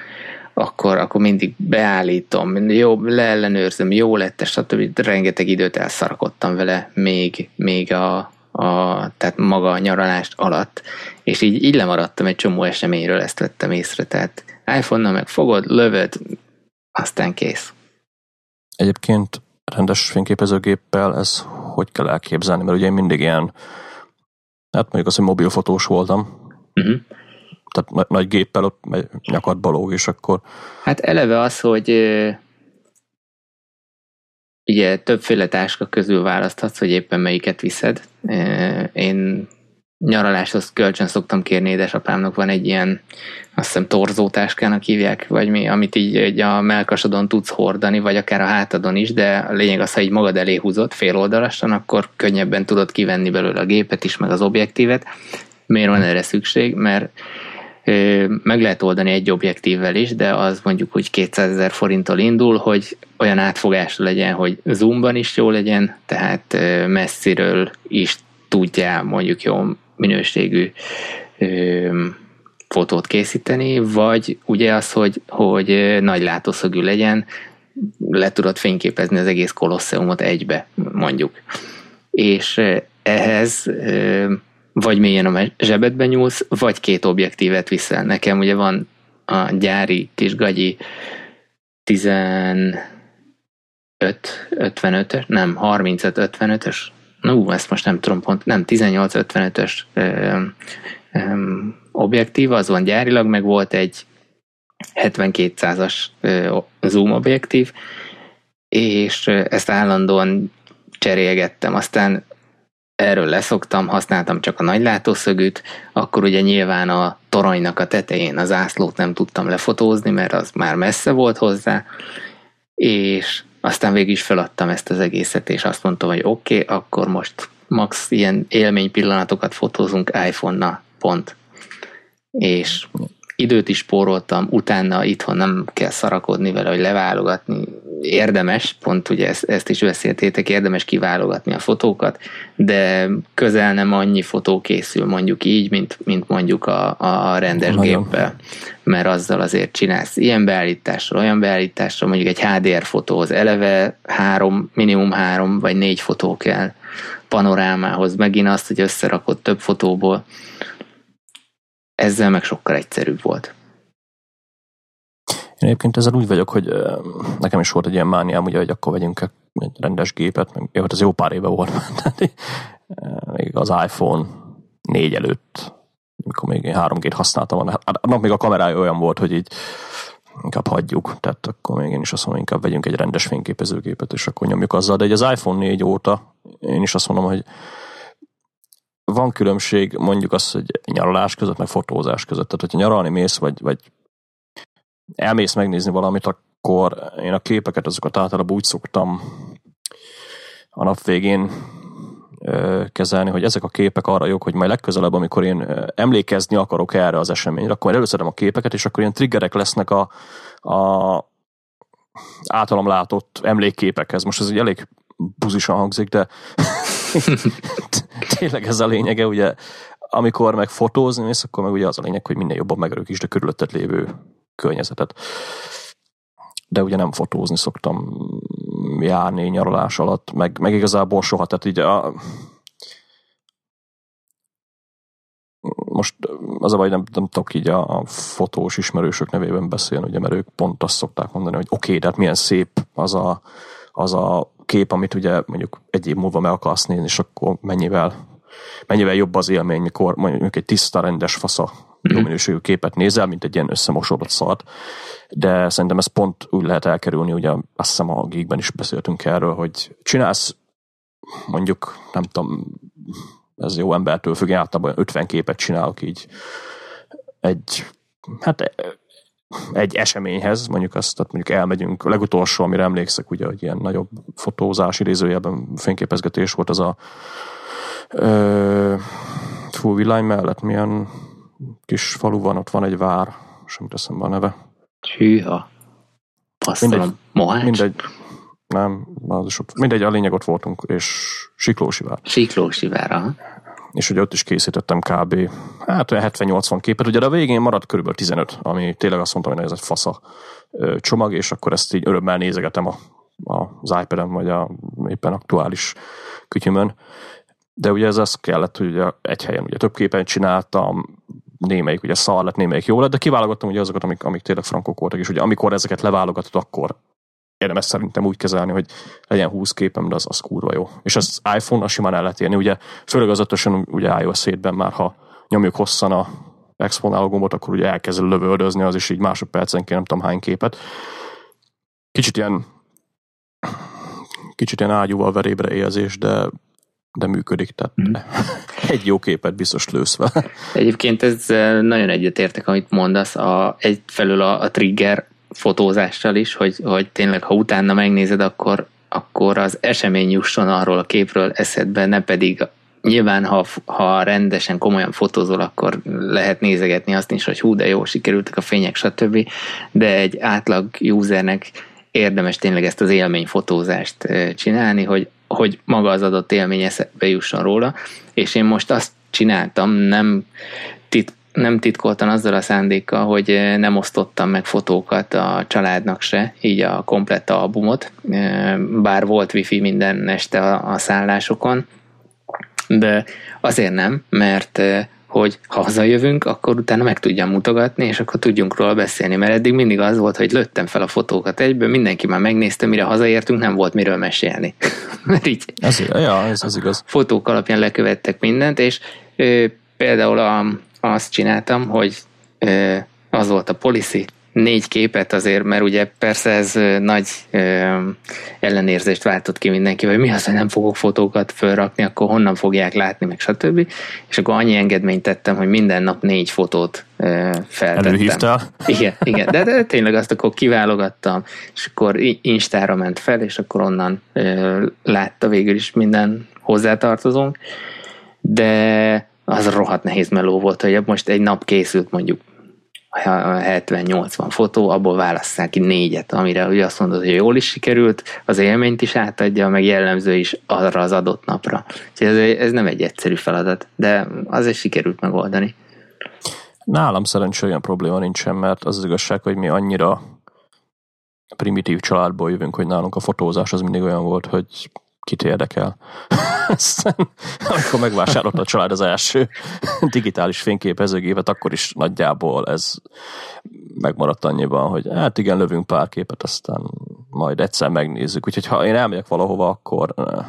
akkor, akkor mindig beállítom, jó, leellenőrzöm, jó lett, stb. Rengeteg időt elszarakodtam vele még, még a, a, tehát maga a nyaralást alatt, és így, így lemaradtam egy csomó eseményről, ezt vettem észre, tehát iPhone-nal meg fogod, lövöd, aztán kész. Egyébként rendes fényképezőgéppel ez hogy kell elképzelni, mert ugye én mindig ilyen, hát mondjuk azt, hogy mobilfotós voltam, uh-huh tehát nagy géppel ott nyakat baló, és akkor... Hát eleve az, hogy ugye többféle táska közül választhatsz, hogy éppen melyiket viszed. Én nyaraláshoz kölcsön szoktam kérni, édesapámnak van egy ilyen, azt hiszem torzótáskának hívják, vagy mi, amit így, így a melkasodon tudsz hordani, vagy akár a hátadon is, de a lényeg az, ha így magad elé húzott féloldalasan, akkor könnyebben tudod kivenni belőle a gépet is, meg az objektívet. Miért van erre szükség? Mert meg lehet oldani egy objektívvel is, de az mondjuk úgy 200 ezer forinttal indul, hogy olyan átfogás legyen, hogy zoomban is jó legyen, tehát messziről is tudja mondjuk jó minőségű fotót készíteni, vagy ugye az, hogy, hogy nagy látószögű legyen, le tudod fényképezni az egész kolosseumot egybe, mondjuk. És ehhez vagy mélyen a zsebedbe nyúlsz, vagy két objektívet viszel. Nekem ugye van a gyári kis gagyi 15 55-ös, nem, 35-55-ös, no, ezt most nem tudom pont, nem, 18-55-ös objektív, az van gyárilag, meg volt egy 7200-as zoom objektív, és ezt állandóan cserélgettem. Aztán erről leszoktam, használtam csak a nagy látószögűt, akkor ugye nyilván a toronynak a tetején az ászlót nem tudtam lefotózni, mert az már messze volt hozzá, és aztán végig is feladtam ezt az egészet, és azt mondtam, hogy oké, okay, akkor most max ilyen élmény pillanatokat fotózunk iPhone-nal, pont. És időt is spóroltam, utána itthon nem kell szarakodni vele, hogy leválogatni. Érdemes, pont ugye ezt, ezt is beszéltétek, érdemes kiválogatni a fotókat, de közel nem annyi fotó készül mondjuk így, mint, mint mondjuk a, a rendes Nagyon. géppel, mert azzal azért csinálsz ilyen beállításra, olyan beállításra, mondjuk egy HDR fotóhoz eleve három, minimum három vagy négy fotó kell panorámához, megint azt, hogy összerakod több fotóból, ezzel meg sokkal egyszerűbb volt. Én egyébként ezzel úgy vagyok, hogy nekem is volt egy ilyen mániám, ugye, hogy akkor vegyünk egy rendes gépet, meg jó, hát ez jó pár éve volt, [laughs] még az iPhone 4 előtt, amikor még én 3G-t használtam volna. Hát, annak még a kamerája olyan volt, hogy így inkább hagyjuk, tehát akkor még én is azt mondom, inkább vegyünk egy rendes fényképezőgépet, és akkor nyomjuk azzal. De egy az iPhone 4 óta én is azt mondom, hogy van különbség mondjuk az, hogy nyaralás között, meg fotózás között. Tehát, hogyha nyaralni mész, vagy, vagy elmész megnézni valamit, akkor én a képeket, azokat általában úgy szoktam a nap végén kezelni, hogy ezek a képek arra jók, hogy majd legközelebb, amikor én emlékezni akarok erre az eseményre, akkor előszedem a képeket, és akkor ilyen triggerek lesznek a, a általam látott emlékképekhez. Most ez egy elég buzisan hangzik, de [laughs] tényleg ez a lényege, ugye amikor meg fotózni mész, akkor meg ugye az a lényeg, hogy minél jobban megörökítsd a körülötted lévő környezetet. De ugye nem fotózni szoktam járni nyaralás alatt, meg, meg igazából soha, tehát így a, most az a baj, nem, nem tudok így a, a fotós ismerősök nevében beszélni, ugye, mert ők pont azt szokták mondani, hogy oké, okay, de hát milyen szép az a, az a kép, amit ugye mondjuk egy év múlva meg akarsz nézni, és akkor mennyivel, mennyivel jobb az élmény, mikor mondjuk egy tiszta, rendes fasza jó mhm. minőségű képet nézel, mint egy ilyen összemosódott szart. De szerintem ez pont úgy lehet elkerülni, ugye azt hiszem a Geekben is beszéltünk erről, hogy csinálsz mondjuk, nem tudom, ez jó embertől függ, általában 50 képet csinálok így egy, hát egy eseményhez, mondjuk azt, tehát mondjuk elmegyünk, a legutolsó, amire emlékszek, ugye, hogy ilyen nagyobb fotózás idézőjelben fényképezgetés volt az a ö, Fú, villány mellett milyen kis falu van, ott van egy vár, sem teszem a neve. Hűha. Mindegy, Mohács? mindegy, nem, az is ott, mindegy, a lényeg ott voltunk, és Siklósivár. Siklósivár, aha. És ugye ott is készítettem kb. Hát olyan 70-80 képet, ugye de a végén maradt körülbelül 15, ami tényleg azt mondtam, hogy ez egy fasza csomag, és akkor ezt így örömmel nézegetem a, az iPad-en, vagy a éppen aktuális kütyümön. De ugye ez az kellett, hogy ugye egy helyen ugye több képen csináltam, némelyik ugye szar lett, némelyik jó lett, de kiválogattam ugye azokat, amik, amik tényleg frankok voltak, és ugye amikor ezeket leválogatod, akkor érdemes szerintem úgy kezelni, hogy legyen 20 képem, de az, az kurva jó. És az iPhone, az simán el lehet érni. Ugye, főleg az ötösen, ugye iOS 7-ben már, ha nyomjuk hosszan a exponáló gombot, akkor ugye elkezd lövöldözni, az is így másodpercenként nem tudom hány képet. Kicsit ilyen kicsit ilyen ágyúval verébre érzés, de de működik, tehát mm. [laughs] egy jó képet biztos lősz vele. Egyébként ez nagyon egyetértek, amit mondasz, a, egyfelől a, a trigger fotózással is, hogy, hogy tényleg ha utána megnézed, akkor, akkor az esemény jusson arról a képről eszedbe, ne pedig nyilván, ha, ha rendesen, komolyan fotózol, akkor lehet nézegetni azt is, hogy hú, de jó, sikerültek a fények, stb. De egy átlag usernek érdemes tényleg ezt az élményfotózást csinálni, hogy, hogy maga az adott élmény eszedbe jusson róla, és én most azt csináltam, nem tit, nem titkoltan azzal a szándékkal, hogy eh, nem osztottam meg fotókat a családnak se, így a komplett albumot, eh, bár volt wifi minden este a, szállásokon, de azért nem, mert eh, hogy ha hazajövünk, akkor utána meg tudjam mutogatni, és akkor tudjunk róla beszélni, mert eddig mindig az volt, hogy lőttem fel a fotókat egyből, mindenki már megnézte, mire hazaértünk, nem volt miről mesélni. [laughs] mert így ez, ja, ez, ez igaz. fotók alapján lekövettek mindent, és ö, például a, azt csináltam, hogy az volt a policy, négy képet azért, mert ugye persze ez nagy ellenérzést váltott ki mindenki, hogy mi az, hogy nem fogok fotókat fölrakni, akkor honnan fogják látni, meg stb. És akkor annyi engedményt tettem, hogy minden nap négy fotót feltettem. Előhívtál? Igen, igen, de, de tényleg azt akkor kiválogattam, és akkor Instára ment fel, és akkor onnan látta végül is minden hozzátartozónk, de az rohadt nehéz meló volt, hogy most egy nap készült mondjuk 70-80 fotó, abból válasszák ki négyet, amire ugye azt mondod, hogy jól is sikerült, az élményt is átadja, meg jellemző is arra az adott napra. Úgyhogy ez, ez nem egy egyszerű feladat, de azért sikerült megoldani. Nálam szerencsére olyan probléma nincsen, mert az, az igazság, hogy mi annyira primitív családból jövünk, hogy nálunk a fotózás az mindig olyan volt, hogy kit érdekel. Aztán, [laughs] amikor megvásárolt a család az első digitális fényképezőgépet, akkor is nagyjából ez megmaradt annyiban, hogy hát igen, lövünk pár képet, aztán majd egyszer megnézzük. Úgyhogy ha én elmegyek valahova, akkor eh,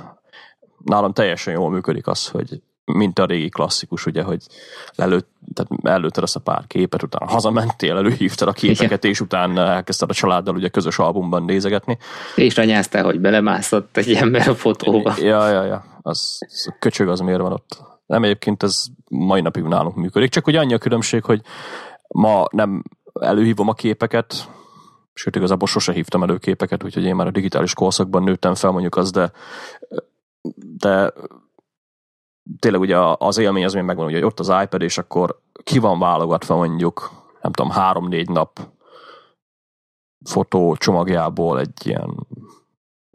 nálam teljesen jól működik az, hogy mint a régi klasszikus, ugye, hogy lelőtt, tehát előtted azt a pár képet, utána hazamentél, előhívtad a képeket, és utána elkezdted a családdal ugye közös albumban nézegetni. És anyáztál, hogy belemászott egy ember a fotóba. Ja, ja, ja. Az, az a köcsög az miért van ott. Nem egyébként ez mai napig nálunk működik, csak hogy annyi a különbség, hogy ma nem előhívom a képeket, sőt igazából sose hívtam elő képeket, úgyhogy én már a digitális korszakban nőttem fel mondjuk az, de de tényleg ugye az élmény az még megvan, hogy ott az iPad, és akkor ki van válogatva mondjuk, nem tudom, három-négy nap fotó csomagjából egy ilyen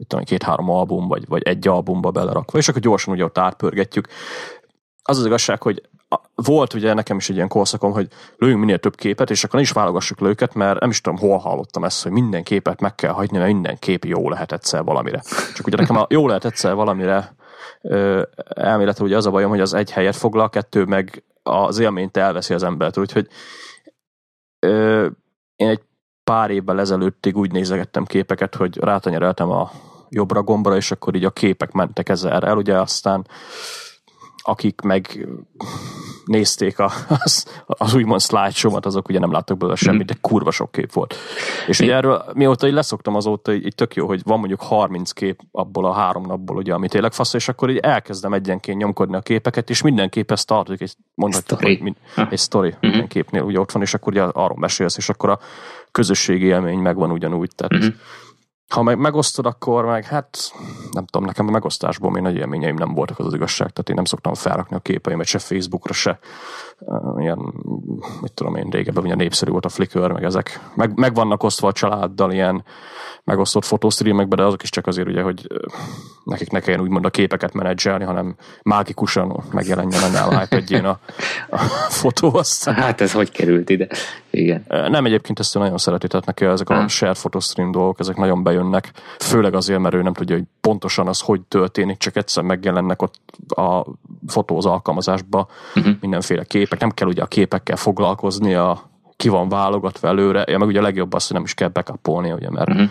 tudom, két-három album, vagy, vagy egy albumba belerakva, és akkor gyorsan ugye ott átpörgetjük. Az az igazság, hogy volt ugye nekem is egy ilyen korszakom, hogy lőjünk minél több képet, és akkor nem is válogassuk le őket, mert nem is tudom, hol hallottam ezt, hogy minden képet meg kell hagyni, mert minden kép jó lehet egyszer valamire. Csak ugye nekem a jó lehet egyszer valamire elméletre ugye az a bajom, hogy az egy helyet foglal, kettő meg az élményt elveszi az embert, úgyhogy ö, én egy pár évvel ezelőttig úgy nézegettem képeket, hogy rátanyereltem a jobbra gombra, és akkor így a képek mentek ezzel el, ugye aztán akik meg nézték a, az, az úgymond slideshow-mat, azok ugye nem láttak belőle semmit, de kurva sok kép volt. És ugye erről, mióta így leszoktam azóta, így, így tök jó, hogy van mondjuk 30 kép abból a három napból, ugye, ami tényleg fasz, és akkor így elkezdem egyenként nyomkodni a képeket, és minden képhez tartozik egy, mondhatjuk, hogy mind, egy story uh-huh. minden képnél ugye ott van, és akkor ugye arról mesélsz, és akkor a közösségi élmény megvan ugyanúgy, tehát uh-huh ha meg megosztod, akkor meg hát nem tudom, nekem a megosztásból még nagy élményeim nem voltak az az igazság, tehát én nem szoktam felrakni a képeimet se Facebookra, se ilyen, mit tudom én, régebben ugye népszerű volt a Flickr, meg ezek. Meg, meg vannak osztva a családdal ilyen megosztott fotóstreamekbe, de azok is csak azért ugye, hogy nekik ne kelljen úgymond a képeket menedzselni, hanem mágikusan megjelenjen a iPad-jén a, a fotó aztán. Hát ez hogy került ide? Igen. Nem, egyébként ezt nagyon szereti, tehát neki ezek a ha. share photostream dolgok, ezek nagyon bejönnek, főleg azért, mert ő nem tudja, hogy pontosan az hogy történik, csak egyszer megjelennek ott a fotóz alkalmazásba uh-huh. mindenféle képek, nem kell ugye a képekkel foglalkozni, a ki van válogatva előre, ja, meg ugye a legjobb az, hogy nem is kell backupolni, ugye, mert uh-huh.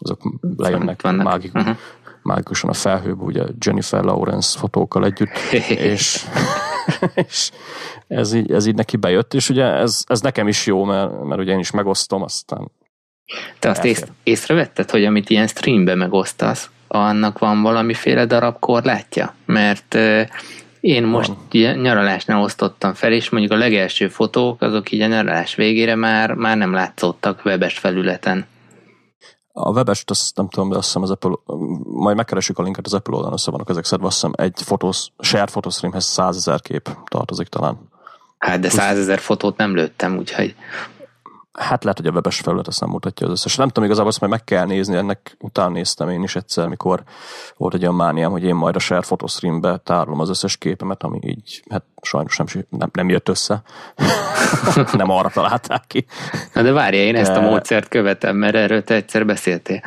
azok lejönnek mágikus, uh-huh. mágikusan a felhőbe, ugye Jennifer Lawrence fotókkal együtt, [laughs] és, [laughs] és ez, így, ez így neki bejött, és ugye ez, ez nekem is jó, mert, mert ugye én is megosztom, aztán te azt ész, észrevetted, hogy amit ilyen streambe megosztasz, annak van valamiféle darab korlátja? Mert én most van. nyaralásnál osztottam fel, és mondjuk a legelső fotók, azok így a nyaralás végére már, már nem látszottak webes felületen. A webest, azt nem tudom, de azt hiszem az Apple, majd megkeresjük a linket az Apple oldalon, össze vannak ezek szedve, azt hiszem egy fotós, shared photostreamhez 100 ezer kép tartozik talán. Hát de 100 ezer fotót nem lőttem, úgyhogy Hát lehet, hogy a webes felület azt nem mutatja az összes. Nem tudom, igazából azt majd meg kell nézni, ennek után néztem én is egyszer, mikor volt egy olyan mániám, hogy én majd a share photostreambe tárolom az összes képemet, ami így, hát sajnos nem, nem, nem jött össze. [laughs] nem arra találták ki. Na de várja, én ezt a módszert követem, mert erről te egyszer beszéltél.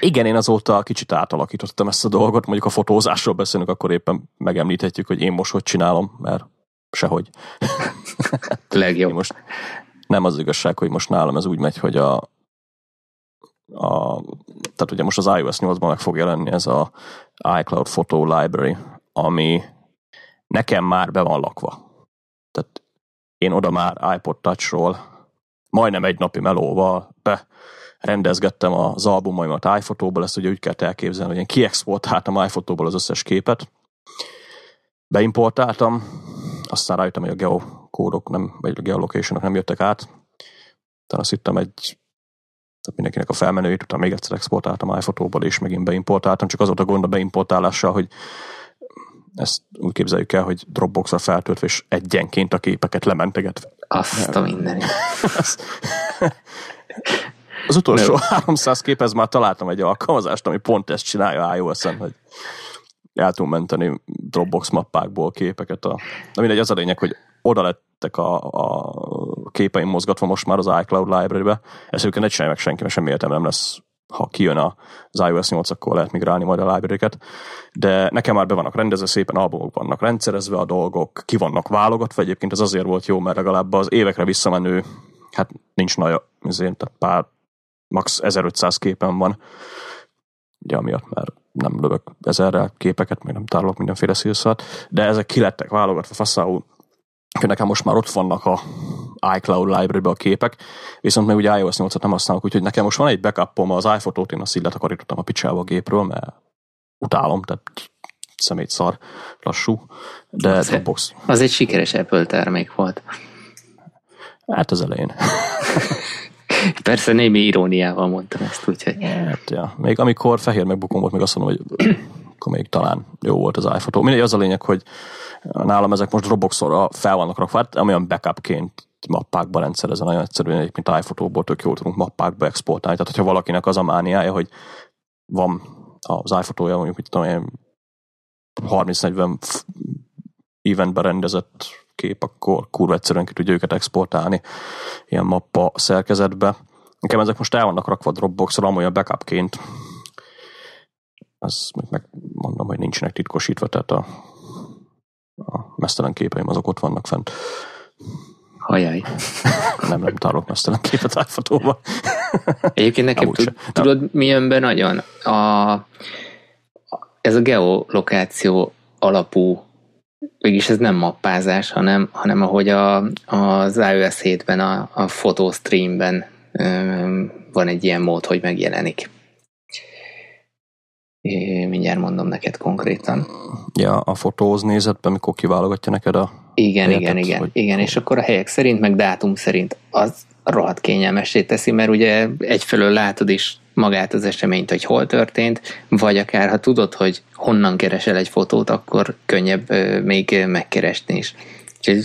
Igen, én azóta kicsit átalakítottam ezt a dolgot, mondjuk a fotózásról beszélünk, akkor éppen megemlíthetjük, hogy én most hogy csinálom, mert sehogy. Legjobb. Én most nem az igazság, hogy most nálam ez úgy megy, hogy a, a tehát ugye most az iOS 8-ban meg fog jelenni ez a iCloud Photo Library, ami nekem már be van lakva. Tehát én oda már iPod Touch-ról majdnem egy napi melóval be rendezgettem az albumaimat iPhotóból, ezt ugye úgy kell elképzelni, hogy én kiexportáltam iPhotóból az összes képet, beimportáltam, aztán rájöttem, hogy a geo kódok, nem, vagy a geolocation nem jöttek át. Tehát azt hittem egy tehát mindenkinek a felmenőjét, utána még egyszer exportáltam iPhotóból, és megint beimportáltam, csak az volt a gond a beimportálással, hogy ezt úgy képzeljük el, hogy Dropbox-ra feltöltve, és egyenként a képeket lementegetve. Azt a minden. [laughs] az utolsó Nem. 300 képhez már találtam egy alkalmazást, ami pont ezt csinálja iOS-en, hogy el tudom menteni Dropbox mappákból képeket. A, de mindegy, az a lényeg, hogy oda lettek a, a képeim mozgatva most már az iCloud library-be. Ezt őket ne csinálja meg senki, mert semmi értelme nem lesz. Ha kijön az iOS 8, akkor lehet migrálni majd a library de nekem már be vannak rendezve, szépen albumok vannak rendszerezve a dolgok, ki vannak válogatva, egyébként ez azért volt jó, mert legalább az évekre visszamenő, hát nincs nagy, azért, tehát pár, max 1500 képen van, ugye amiatt, mert nem lövök ezerrel képeket, még nem tárolok mindenféle szívszat, de ezek kilettek válogatva faszául, nekem most már ott vannak a iCloud library a képek, viszont még ugye iOS 8-at nem használok, úgyhogy nekem most van egy backupom az iPhoto-t, én azt így letakarítottam a picsába a gépről, mert utálom, tehát szemét szar, lassú, de az Dropbox. Az egy sikeres Apple termék volt. Hát az elején. [laughs] Persze némi iróniával mondtam ezt, úgyhogy... Hát, ja. Még amikor fehér megbukom volt, még azt mondom, hogy akkor még talán jó volt az iPhoto. Mindegy, az a lényeg, hogy nálam ezek most Dropbox-ra fel vannak rakva, hát olyan backupként mappákba rendszerezve, nagyon egyszerűen egyébként iPhoto-ból tök jól tudunk mappákba exportálni. Tehát, hogyha valakinek az a mániája, hogy van az iPhoto-ja, mondjuk, mit tudom én, 30-40 eventben rendezett kép, akkor kurva egyszerűen ki tudja őket exportálni ilyen mappa szerkezetbe. Nekem ezek most el vannak rakva Dropbox-ra, amolyan backupként. Ez megmondom, hogy nincsenek titkosítva, tehát a, a mesztelen képeim azok ott vannak fent. Hajaj. [laughs] nem, nem tárolok mesztelen képet iPhoto-ba. Egyébként nekem tud, tudod, mi jön be nagyon? A, ez a geolokáció alapú mégis ez nem mappázás, hanem, hanem ahogy a, az iOS 7-ben a, a fotostreamben van egy ilyen mód, hogy megjelenik. É, mindjárt mondom neked konkrétan. Ja, a fotóz nézetben, mikor kiválogatja neked a Igen, helyetet, igen, igen, igen, és akkor a helyek szerint, meg dátum szerint az rohadt kényelmessé teszi, mert ugye egyfelől látod is magát az eseményt, hogy hol történt, vagy akár ha tudod, hogy honnan keresel egy fotót, akkor könnyebb még megkeresni is. Úgyhogy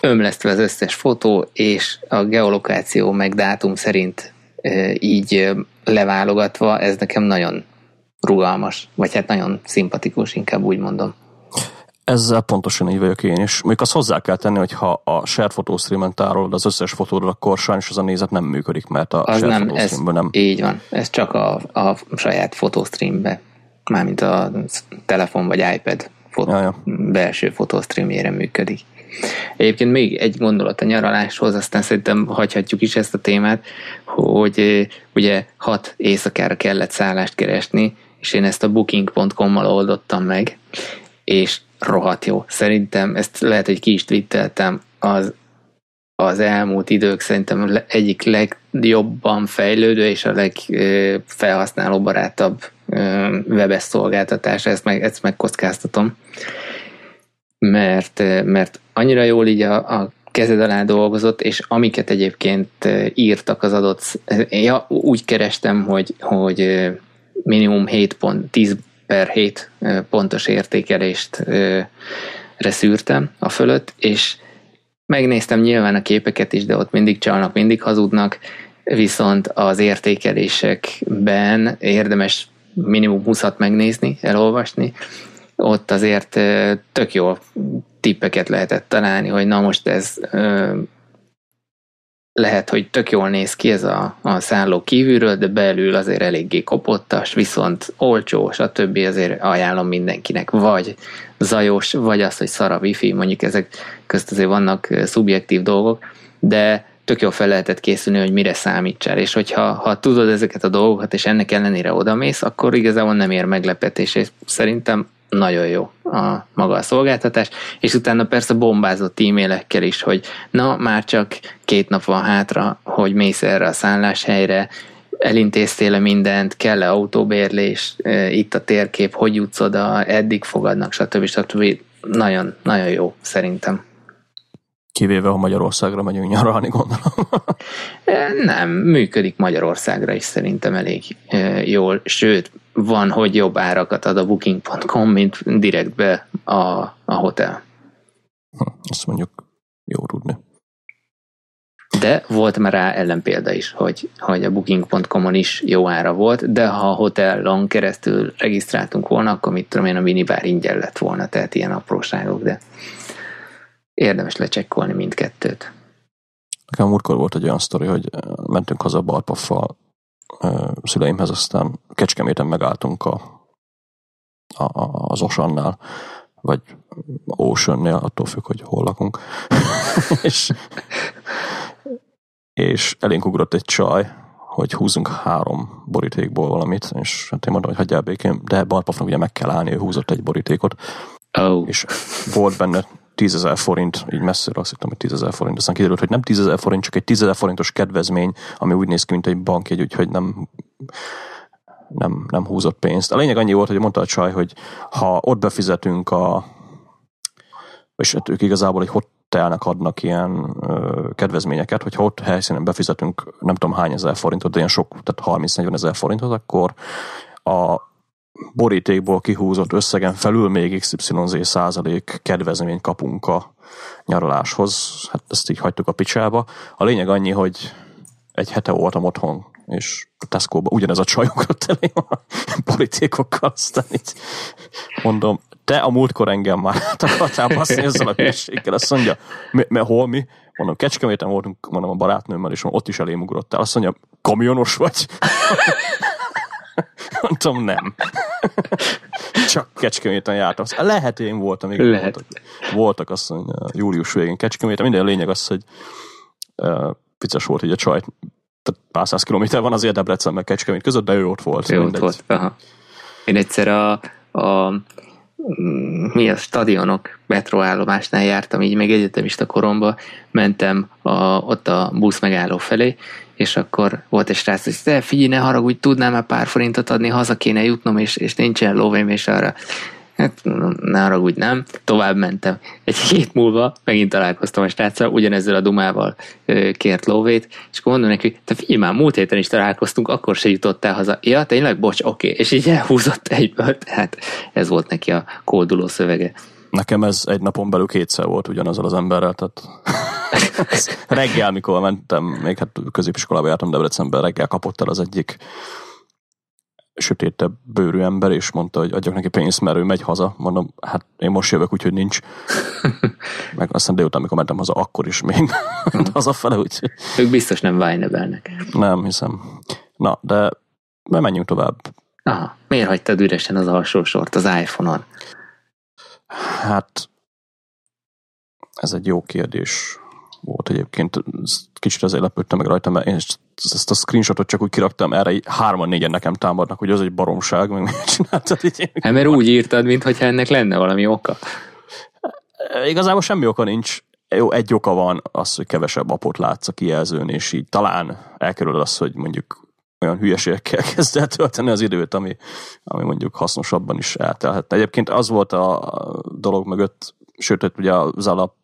ömlesztve az összes fotó, és a geolokáció meg dátum szerint így leválogatva, ez nekem nagyon rugalmas, vagy hát nagyon szimpatikus, inkább úgy mondom. Ezzel pontosan így vagyok én is. Mondjuk azt hozzá kell tenni, hogy ha a share streamen tárolod az összes fotóról, akkor sajnos az a nézet nem működik, mert a az nem, ez, nem. Így van, ez csak a, a saját fotostreambe, mármint a telefon vagy iPad fotó, ja, ja. belső fotostreamjére működik. Egyébként még egy gondolat a nyaraláshoz, aztán szerintem hagyhatjuk is ezt a témát, hogy ugye hat éjszakára kellett szállást keresni, és én ezt a booking.com-mal oldottam meg, és rohadt jó. Szerintem ezt lehet, hogy ki is twitteltem, az, az elmúlt idők szerintem egyik legjobban fejlődő és a legfelhasználóbarátabb webes szolgáltatás, ezt, meg, ezt megkockáztatom, mert, mert annyira jól így a, a kezed alá dolgozott, és amiket egyébként írtak az adott, ja, úgy kerestem, hogy, hogy minimum 7 pont, 10 per 7 pontos értékelést reszűrtem a fölött, és megnéztem nyilván a képeket is, de ott mindig csalnak, mindig hazudnak, viszont az értékelésekben érdemes minimum 20-at megnézni, elolvasni, ott azért tök jó tippeket lehetett találni, hogy na most ez lehet, hogy tök jól néz ki ez a, a szálló kívülről, de belül azért eléggé kopottas, viszont olcsó, stb. azért ajánlom mindenkinek, vagy zajos, vagy az, hogy szar a wifi, mondjuk ezek közt azért vannak szubjektív dolgok, de tök jól fel lehetett készülni, hogy mire számítsál, és hogyha ha tudod ezeket a dolgokat, és ennek ellenére odamész, akkor igazából nem ér meglepetés, és szerintem nagyon jó a maga a szolgáltatás, és utána persze bombázott e-mailekkel is, hogy na, már csak két nap van hátra, hogy mész erre a szálláshelyre, elintéztél-e mindent, kell-e autóbérlés, itt a térkép, hogy jutsz oda, eddig fogadnak, stb. stb. Nagyon, nagyon jó, szerintem. Kivéve, ha Magyarországra megyünk nyaralni, gondolom. [laughs] Nem, működik Magyarországra is szerintem elég jól, sőt, van, hogy jobb árakat ad a booking.com, mint direktbe a, a hotel. Azt mondjuk jó tudni. De volt már rá ellenpélda is, hogy, hogy a booking.com-on is jó ára volt, de ha a hotelon keresztül regisztráltunk volna, akkor mit tudom én, a minibár ingyen lett volna, tehát ilyen apróságok, de érdemes lecsekkolni mindkettőt. Nekem múltkor volt egy olyan sztori, hogy mentünk haza Barpaffal szüleimhez, aztán Kecskeméten megálltunk a, a, az Osannál, vagy Oceannél, attól függ, hogy hol lakunk. [laughs] és, és elénk ugrott egy csaj, hogy húzunk három borítékból valamit, és hát én mondom, hogy hagyjál békén, de Barpafnak ugye meg kell állni, ő húzott egy borítékot, oh. és volt benne 10 ezer forint, így messzire azt hittem, hogy 10 ezer forint, aztán kiderült, hogy nem 10 ezer forint, csak egy 10 ezer forintos kedvezmény, ami úgy néz ki, mint egy bankjegy, úgyhogy nem, nem, nem húzott pénzt. A lényeg annyi volt, hogy mondta a csaj, hogy ha ott befizetünk a és hát ők igazából egy hotelnek adnak ilyen ö, kedvezményeket, hogyha ott helyszínen befizetünk nem tudom hány ezer forintot, de ilyen sok, tehát 30-40 ezer forintot, akkor a borítékból kihúzott összegen felül még XYZ százalék kedvezményt kapunk a nyaraláshoz. Hát ezt így hagytuk a picsába. A lényeg annyi, hogy egy hete voltam otthon, és a Tesco-ba ugyanez a csaj ugrott elé a borítékokkal, aztán így mondom, te a múltkor engem már akartál baszni ezzel a hülyeséggel, azt mondja, mert hol mi? Mondom, Kecskeméten voltunk, mondom, a barátnőmmel, és ott is elém ugrottál. Azt mondja, kamionos vagy? [laughs] Mondtam, nem. Csak Kecskeméten jártam. Lehet, én voltam. Még Lehet. Voltak, voltak azt mondja, július végén Kecskeméten. Minden a lényeg az, hogy uh, vicces volt, hogy a csaj tehát pár száz kilométer van azért Debrecen meg Kecskemét között, de ő ott volt. Ő ott volt, aha. Én egyszer a, a mi a stadionok metroállomásnál jártam, így még egyetemista koromban, mentem a, ott a busz megálló felé, és akkor volt egy srác, hogy te figyelj, ne haragudj, tudnám már pár forintot adni, haza kéne jutnom, és, és nincsen lóvém, és arra Hát ne haragudj, nem. Tovább mentem. Egy hét múlva megint találkoztam a sráccal, ugyanezzel a dumával kért lóvét, és akkor mondom neki, te figyelj már, múlt héten is találkoztunk, akkor se jutottál haza. Ja, tényleg, bocs, oké. Okay. És így elhúzott egyből, tehát ez volt neki a kolduló szövege. Nekem ez egy napon belül kétszer volt ugyanazzal az emberrel, tehát [laughs] reggel, mikor mentem, még hát középiskolába jártam Debrecenben, reggel kapott el az egyik sötétebb bőrű ember, és mondta, hogy adjak neki pénzt, mert ő megy haza. Mondom, hát én most jövök, úgyhogy nincs. [laughs] Meg aztán délután, amikor mentem haza, akkor is még hazafele, úgyhogy... Ők biztos nem vájnebelnek. Nem hiszem. Na, de menjünk tovább. Aha, miért hagytad üresen az alsó sort az iPhone-on? Hát, ez egy jó kérdés volt egyébként. Kicsit azért lepődtem meg rajta, mert én ezt a screenshotot csak úgy kiraktam, erre hárman négyen nekem támadnak, hogy az egy baromság, meg mit csináltad így. Hát mert úgy írtad, mintha ennek lenne valami oka. Igazából semmi oka nincs. Jó, egy oka van, az, hogy kevesebb apot látsz a kijelzőn, és így talán elkerül az, hogy mondjuk olyan hülyeségekkel [laughs] kezd el tölteni az időt, ami, ami mondjuk hasznosabban is eltelhetne. Egyébként az volt a dolog mögött, sőt, ugye az alap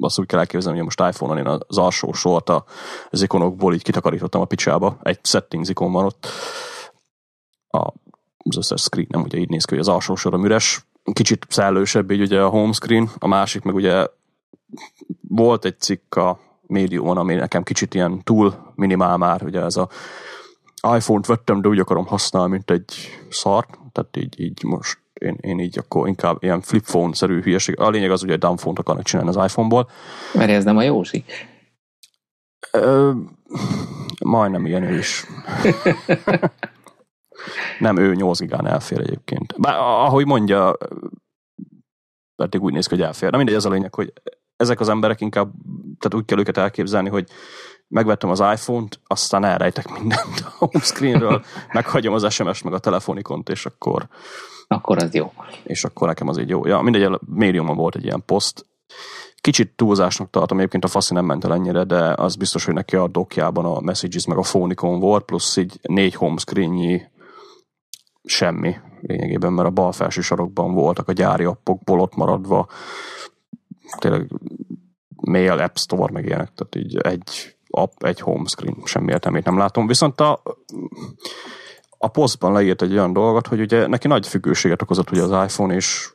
azt úgy kell elképzelni, hogy most iPhone-on én az alsó sort az ikonokból így kitakarítottam a picsába, egy settings ikon van ott, a, az összes screen nem ugye így néz ki, hogy az alsó sorom üres, kicsit szellősebb így ugye a home screen, a másik meg ugye volt egy cikk a médiumon, ami nekem kicsit ilyen túl minimál már, ugye ez a iPhone-t vettem, de úgy akarom használni, mint egy szart, tehát így, így most én, én így akkor inkább ilyen flip phone-szerű hülyeség. A lényeg az, hogy egy dumbphone-t akarnak csinálni az iPhone-ból. Mert ez nem a Józsi? Ö, majdnem ilyen ő is. [laughs] nem, ő 8 gigán elfér egyébként. Bár ahogy mondja, pedig úgy néz ki, hogy elfér. Na mindegy, ez a lényeg, hogy ezek az emberek inkább, tehát úgy kell őket elképzelni, hogy megvettem az iPhone-t, aztán elrejtek mindent a homescreenről, [laughs] meghagyom az SMS meg a telefonikont, és akkor... Akkor az jó. És akkor nekem az így jó. Ja, mindegy, a médiumon volt egy ilyen poszt. Kicsit túlzásnak tartom, egyébként a faszi nem ment el ennyire, de az biztos, hogy neki a dokjában a messages meg a fónikon volt, plusz így négy homescreennyi semmi lényegében, mert a bal felső sarokban voltak a gyári appokból ott maradva, tényleg mail, app store, meg ilyenek, tehát így egy app, egy home screen, semmi értelmét nem látom. Viszont a, a posztban leírt egy olyan dolgot, hogy ugye neki nagy függőséget okozott ugye az iPhone, és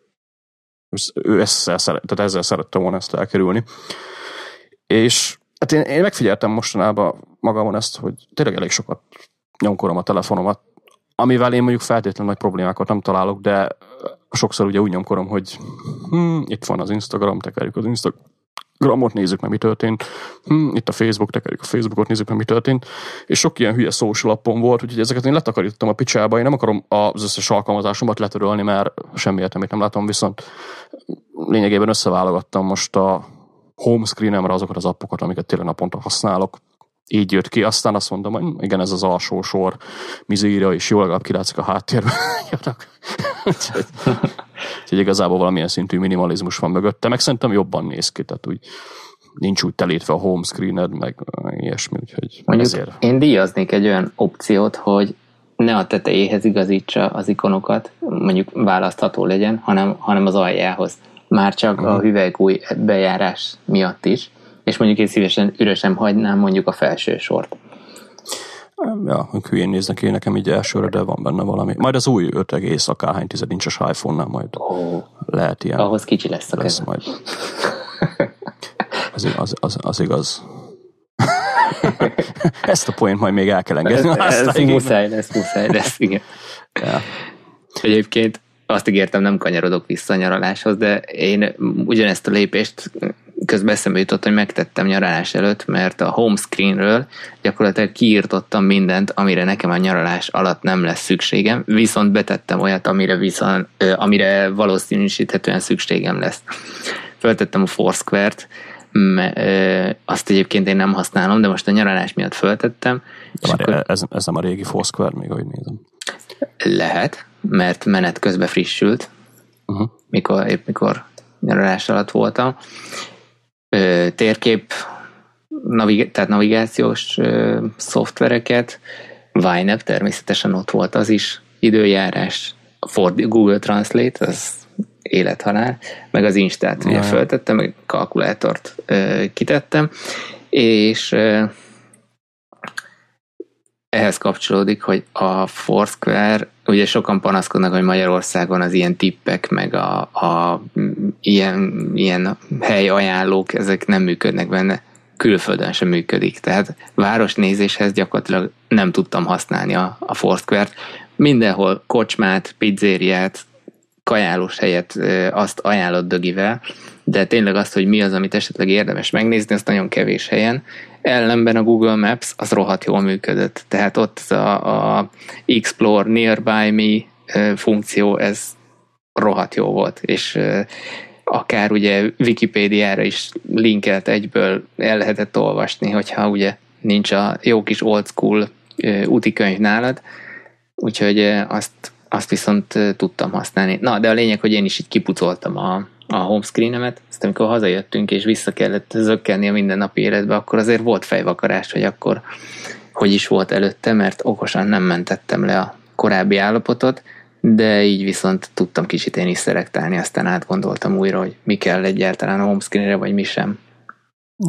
ő ezzel, szeret, tehát ezzel szerette volna ezt elkerülni. És hát én, én megfigyeltem mostanában magamon ezt, hogy tényleg elég sokat nyomkorom a telefonomat, amivel én mondjuk feltétlenül nagy problémákat nem találok, de sokszor ugye úgy nyomkorom, hogy hm, itt van az Instagram, tekerjük az Instagram, Gramot nézzük meg, mi történt. Hm, itt a Facebook, tekerjük a Facebookot, nézzük meg, mi történt. És sok ilyen hülye social appon volt, úgyhogy ezeket én letakarítottam a picsába. Én nem akarom az összes alkalmazásomat letörölni, mert semmi értelmét nem látom, viszont lényegében összeválogattam most a home screenemre azokat az appokat, amiket tényleg naponta használok. Így jött ki, aztán azt mondom, hogy igen, ez az alsó sor mizéria, és jól legalább kilátszik a háttérben. [laughs] úgyhogy, úgyhogy igazából valamilyen szintű minimalizmus van mögötte, meg szerintem jobban néz ki, tehát úgy nincs úgy telítve a home screened, meg ilyesmi, úgyhogy Mondjuk ezért. én díjaznék egy olyan opciót, hogy ne a tetejéhez igazítsa az ikonokat, mondjuk választható legyen, hanem, hanem az aljához. Már csak uh-huh. a mhm. hüvelykúj bejárás miatt is, és mondjuk én szívesen üresen hagynám mondjuk a felső sort. Ja, hülyén néznek ki nekem így elsőre, de van benne valami. Majd az új 5, akárhány tized incses iPhone-nál majd oh, lehet ilyen. Ahhoz kicsi lesz a lesz majd. Az, az, az, az igaz. [laughs] Ezt a poént majd még el kell engedni. Ez, ez muszáj lesz, muszáj lesz, igen. Ja. Egyébként azt ígértem, nem kanyarodok vissza a nyaraláshoz, de én ugyanezt a lépést közben eszembe jutott, hogy megtettem nyaralás előtt, mert a home screenről gyakorlatilag kiírtottam mindent, amire nekem a nyaralás alatt nem lesz szükségem, viszont betettem olyat, amire, viszont, amire valószínűsíthetően szükségem lesz. Föltettem a Foursquare-t, azt egyébként én nem használom, de most a nyaralás miatt föltettem. De már akkor... ez, ez nem a régi Foursquare, még ahogy nézem. Lehet, mert menet közben frissült, uh-huh. mikor, épp mikor nyaralás alatt voltam. Ö, térkép, navig- tehát navigációs ö, szoftvereket, YNAB természetesen ott volt az is, időjárás, for Google Translate, az élethalál, meg az Instát ugye föltettem, meg kalkulátort ö, kitettem, és ö, ehhez kapcsolódik, hogy a Foursquare, ugye sokan panaszkodnak, hogy Magyarországon az ilyen tippek, meg a, a ilyen, ilyen helyajánlók, ezek nem működnek benne külföldön sem működik. Tehát városnézéshez gyakorlatilag nem tudtam használni a, a Foursquare-t. Mindenhol kocsmát, pizzériát, kajálós helyet azt ajánlott dögivel, de tényleg azt, hogy mi az, amit esetleg érdemes megnézni, azt nagyon kevés helyen. Ellenben a Google Maps az rohadt jól működött. Tehát ott a, a Explore Nearby Me funkció, ez rohadt jó volt, és akár ugye Wikipédiára is linkelt egyből el lehetett olvasni, hogyha ugye nincs a jó kis old school útikönyv nálad, úgyhogy azt, azt viszont tudtam használni. Na, de a lényeg, hogy én is így kipucoltam a, a homescreenemet, ezt amikor hazajöttünk és vissza kellett zökkenni a mindennapi életbe, akkor azért volt fejvakarás, hogy akkor hogy is volt előtte, mert okosan nem mentettem le a korábbi állapotot, de így viszont tudtam kicsit én is szerektálni, aztán átgondoltam újra, hogy mi kell egyáltalán a homescreenre, vagy mi sem.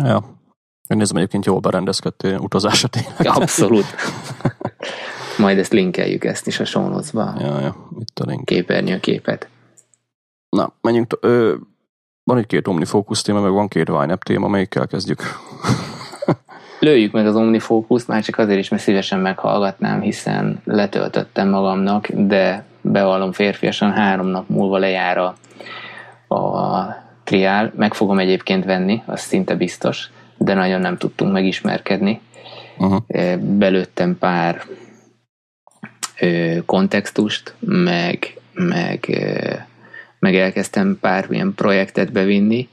Ja. Én nézem egyébként jól berendezkedtél utazásra tényleg. Abszolút. [laughs] Majd ezt linkeljük ezt is a show Ja, ja, itt a link. Képernyő képet. Na, menjünk. To- ö, van egy két OmniFocus téma, meg van két YNAB téma, melyikkel kezdjük? [laughs] Lőjük meg az OmniFocus, már csak azért is, mert szívesen meghallgatnám, hiszen letöltöttem magamnak, de bevallom férfiasan, három nap múlva lejár a, a triál. Meg fogom egyébként venni, az szinte biztos, de nagyon nem tudtunk megismerkedni. Uh-huh. Belőttem pár ö, kontextust, meg, meg, meg elkezdtem pár ilyen projektet bevinni,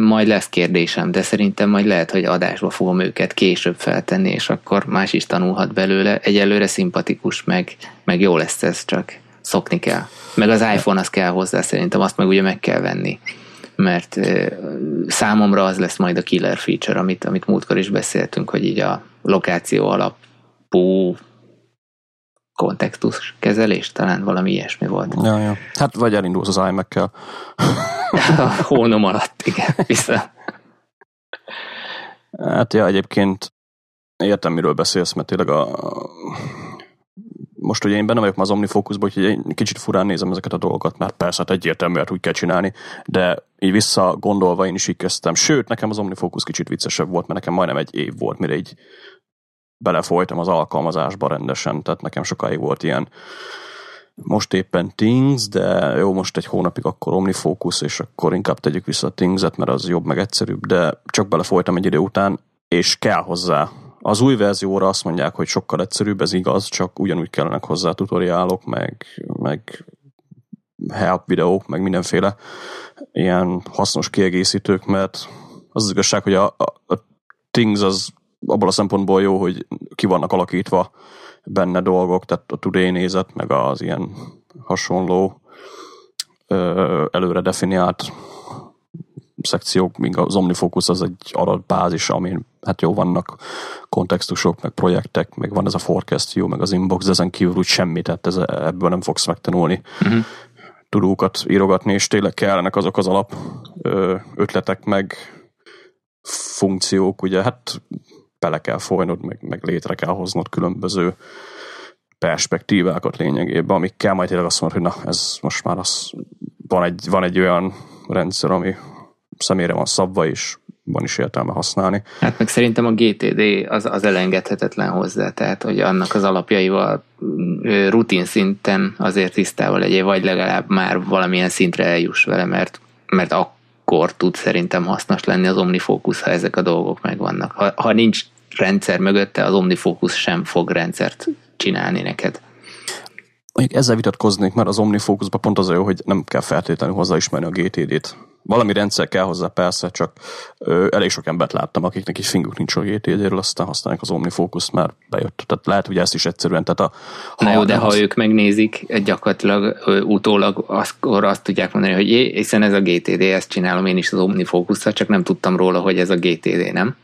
majd lesz kérdésem, de szerintem majd lehet, hogy adásba fogom őket később feltenni, és akkor más is tanulhat belőle. Egyelőre szimpatikus, meg, meg jó lesz ez, csak szokni kell. Meg az iPhone az kell hozzá, szerintem azt meg ugye meg kell venni. Mert számomra az lesz majd a killer feature, amit, amit múltkor is beszéltünk, hogy így a lokáció alapú kontextus kezelés, talán valami ilyesmi volt. Ja, ja. Hát vagy elindulsz az iMac-kel. [laughs] a hónom alatt, igen, vissza. Hát ja, egyébként értem, miről beszélsz, mert tényleg a, most ugye én benne vagyok az OmniFocusban, úgyhogy én kicsit furán nézem ezeket a dolgokat, mert persze hát egyértelmű, hogy úgy kell csinálni, de így vissza gondolva én is így kezdtem. Sőt, nekem az OmniFocus kicsit viccesebb volt, mert nekem majdnem egy év volt, mire így belefolytam az alkalmazásba rendesen, tehát nekem sokáig volt ilyen most éppen Things, de jó, most egy hónapig akkor OmniFocus, és akkor inkább tegyük vissza a Things-et, mert az jobb, meg egyszerűbb, de csak belefolytam egy idő után, és kell hozzá. Az új verzióra azt mondják, hogy sokkal egyszerűbb, ez igaz, csak ugyanúgy kellenek hozzá tutoriálok, meg, meg help videók, meg mindenféle ilyen hasznos kiegészítők, mert az az igazság, hogy a, a, a Things az abból a szempontból jó, hogy ki vannak alakítva benne dolgok, tehát a today nézet, meg az ilyen hasonló előre definiált szekciók, míg az OmniFocus az egy adatbázis, amin hát jó vannak kontextusok, meg projektek, meg van ez a forecast view, meg az inbox, de ezen kívül úgy semmit, tehát ez, ebből nem fogsz megtanulni uh-huh. tudókat írogatni, és tényleg kellenek azok az alap ötletek, meg funkciók, ugye hát bele kell folynod, meg, meg létre kell hoznod különböző perspektívákat lényegében, amikkel majd tényleg azt mondod, hogy na, ez most már az, van, egy, van egy olyan rendszer, ami személyre van szabva, és van is értelme használni. Hát meg szerintem a GTD az, az elengedhetetlen hozzá, tehát hogy annak az alapjaival rutin szinten azért tisztával legyél, vagy legalább már valamilyen szintre eljuss vele, mert, mert akkor tud szerintem hasznos lenni az OmniFocus, ha ezek a dolgok megvannak. Ha, ha nincs rendszer mögötte, az OmniFocus sem fog rendszert csinálni neked. Mondjuk ezzel vitatkoznék, mert az OmniFocusban pont az a jó, hogy nem kell feltétlenül hozzáismerni a GTD-t. Valami rendszer kell hozzá, persze, csak ö, elég sok embert láttam, akiknek is finguk nincs a GTD-ről, aztán használják az OmniFocus, már bejött. Tehát lehet, hogy ezt is egyszerűen. Tehát a, ha Na jó, de ha az... ők megnézik, gyakorlatilag utólag akkor azt tudják mondani, hogy é, hiszen ez a GTD, ezt csinálom én is az omnifocus csak nem tudtam róla, hogy ez a GTD, nem?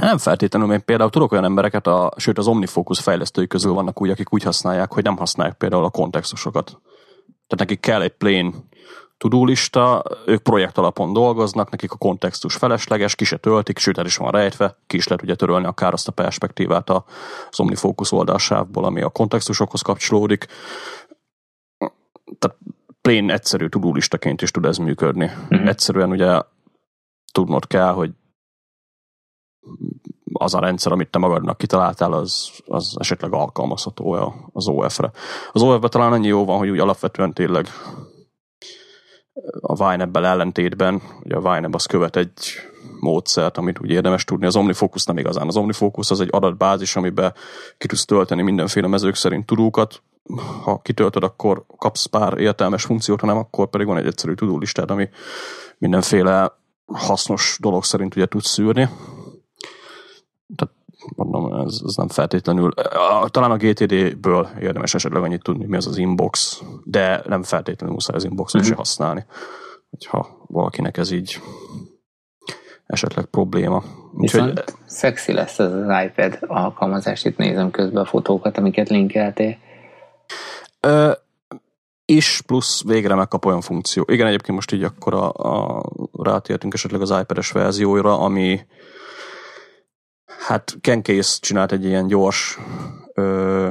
Nem feltétlenül, én például tudok olyan embereket, a, sőt az OmniFocus fejlesztői közül vannak úgy, akik úgy használják, hogy nem használják például a kontextusokat. Tehát nekik kell egy plain tudólista, ők projekt alapon dolgoznak, nekik a kontextus felesleges, ki se töltik, sőt el is van rejtve, ki is lehet ugye törölni akár azt a perspektívát az OmniFocus oldalsávból, ami a kontextusokhoz kapcsolódik. Tehát plain egyszerű tudulistaként is tud ez működni. Uh-huh. Egyszerűen ugye tudnod kell, hogy az a rendszer, amit te magadnak kitaláltál, az, az esetleg alkalmazható az OF-re. Az OF-ben talán annyi jó van, hogy úgy alapvetően tényleg a YNAB-bel ellentétben, ugye a YNAB az követ egy módszert, amit úgy érdemes tudni. Az OmniFocus nem igazán. Az OmniFocus az egy adatbázis, amiben ki tudsz tölteni mindenféle mezők szerint tudókat. Ha kitöltöd, akkor kapsz pár értelmes funkciót, ha nem, akkor pedig van egy egyszerű tudólistád, ami mindenféle hasznos dolog szerint ugye tudsz szűrni. Tehát mondom, ez, ez nem feltétlenül. Talán a GTD-ből érdemes esetleg annyit tudni, mi az az inbox, de nem feltétlenül muszáj az inboxot uh-huh. se használni. Hogyha valakinek ez így esetleg probléma. Úgyhogy... Viszont szexi lesz ez az iPad alkalmazás, itt nézem közben a fotókat, amiket linkeltél. Ö, is, plusz végre megkap olyan funkció. Igen, egyébként most így akkor a, a, rátértünk esetleg az iPad-es verzióra, ami Hát Ken Case csinált egy ilyen gyors ö,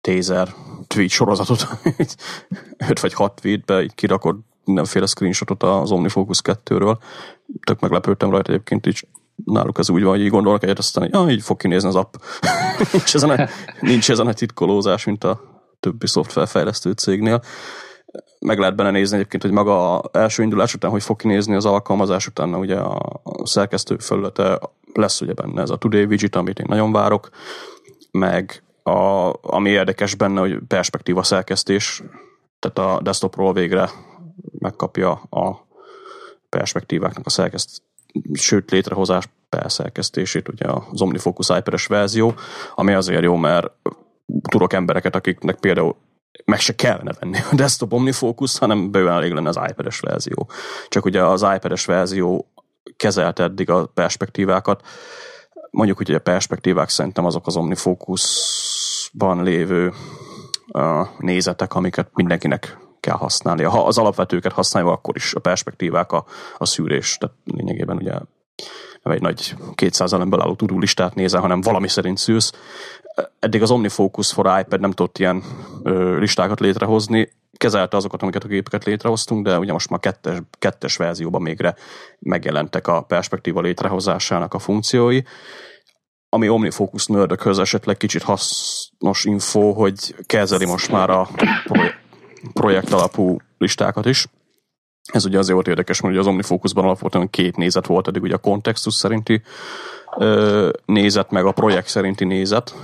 tézer tweet sorozatot, [laughs] 5 vagy 6 tweetbe így kirakott mindenféle screenshotot az OmniFocus 2-ről. Tök meglepődtem rajta egyébként is. Náluk ez úgy van, hogy így gondolnak egyet, aztán hogy ja, így fog kinézni az app. [laughs] nincs, ezen a, [laughs] nincs ezen a titkolózás, mint a többi szoftverfejlesztő cégnél meg lehet benne nézni egyébként, hogy maga a első indulás után, hogy fog kinézni az alkalmazás után, ugye a szerkesztő felülete lesz ugye benne ez a Today widget, amit én nagyon várok, meg a, ami érdekes benne, hogy perspektíva szerkesztés, tehát a desktopról végre megkapja a perspektíváknak a szerkeszt, sőt létrehozás perszerkesztését, ugye az OmniFocus iPad-es verzió, ami azért jó, mert tudok embereket, akiknek például meg se kellene venni a desktop OmniFocus, hanem bőven elég lenne az iPad-es verzió. Csak ugye az iPad-es verzió kezelte eddig a perspektívákat. Mondjuk hogy a perspektívák szerintem azok az OmniFocus-ban lévő nézetek, amiket mindenkinek kell használni. Ha az alapvetőket használja, akkor is a perspektívák a, a szűrés. Tehát lényegében ugye nem egy nagy 200 elemből álló tudulistát nézel, hanem valami szerint szűrsz eddig az OmniFocus for iPad nem tudott ilyen ö, listákat létrehozni, kezelte azokat, amiket a gépeket létrehoztunk, de ugye most már kettes, kettes verzióban mégre megjelentek a perspektíva létrehozásának a funkciói, ami OmniFocus nördökhöz esetleg kicsit hasznos info, hogy kezeli most már a projekt alapú listákat is. Ez ugye azért volt érdekes, mert ugye az OmniFocusban alapvetően két nézet volt, eddig ugye a kontextus szerinti nézet, meg a projekt szerinti nézet,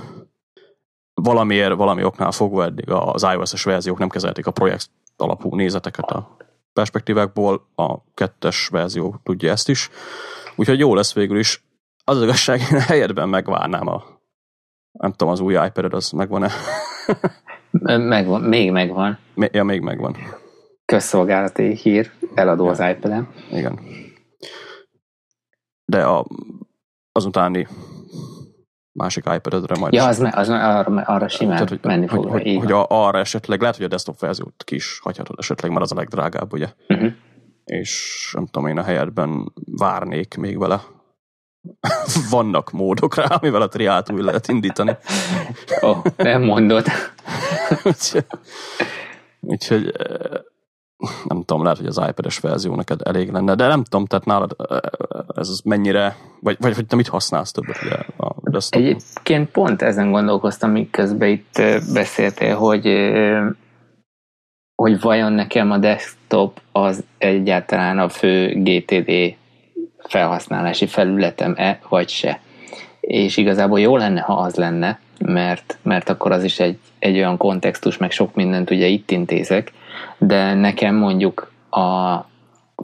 valamiért, valami oknál fogva eddig az iOS-es verziók nem kezelték a projekt alapú nézeteket a perspektívákból, a kettes verzió tudja ezt is. Úgyhogy jó lesz végül is. Az, az igazság, én helyetben megvárnám a nem tudom, az új iPad-ed az megvan-e? megvan, még megvan. Ja, még megvan. Közszolgálati hír, eladó ja. az iPad-em. Igen. De a, azutáni másik iPad-edre majd. Ja, az, az arra, arra simán Tehát, hogy, menni fog. Hogy, hogy, hogy a, arra esetleg, lehet, hogy a desktop verziót ki is hagyhatod esetleg, mert az a legdrágább, ugye? Uh-huh. És nem tudom, én a helyetben várnék még vele. [laughs] Vannak módok rá, amivel a triát új lehet indítani. Ó, oh, nem mondod. [laughs] úgyhogy, úgyhogy nem tudom, lehet, hogy az iPad-es verzió neked elég lenne, de nem tudom, tehát nálad ez mennyire, vagy, vagy hogy te mit használsz többet ugye a desktop Egyébként pont ezen gondolkoztam, miközben itt beszéltél, hogy hogy vajon nekem a desktop az egyáltalán a fő GTD felhasználási felületem-e, vagy se. És igazából jó lenne, ha az lenne, mert, mert akkor az is egy, egy olyan kontextus, meg sok mindent ugye itt intézek, de nekem mondjuk a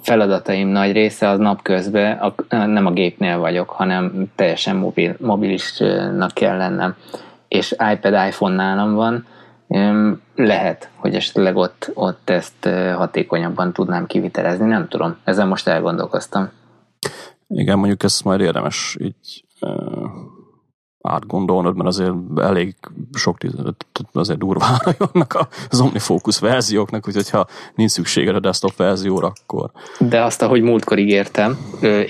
feladataim nagy része az napközben a, nem a gépnél vagyok, hanem teljesen mobil, mobilisnak kell lennem. És iPad, iPhone nálam van, lehet, hogy esetleg ott, ott ezt hatékonyabban tudnám kivitelezni, nem tudom. Ezen most elgondolkoztam. Igen, mondjuk ezt majd érdemes így átgondolnod, mert azért elég sok, azért durván jönnek [laughs] az OmniFocus verzióknak, úgyhogy ha nincs szükséged a desktop verzióra, akkor... De azt, ahogy múltkor ígértem,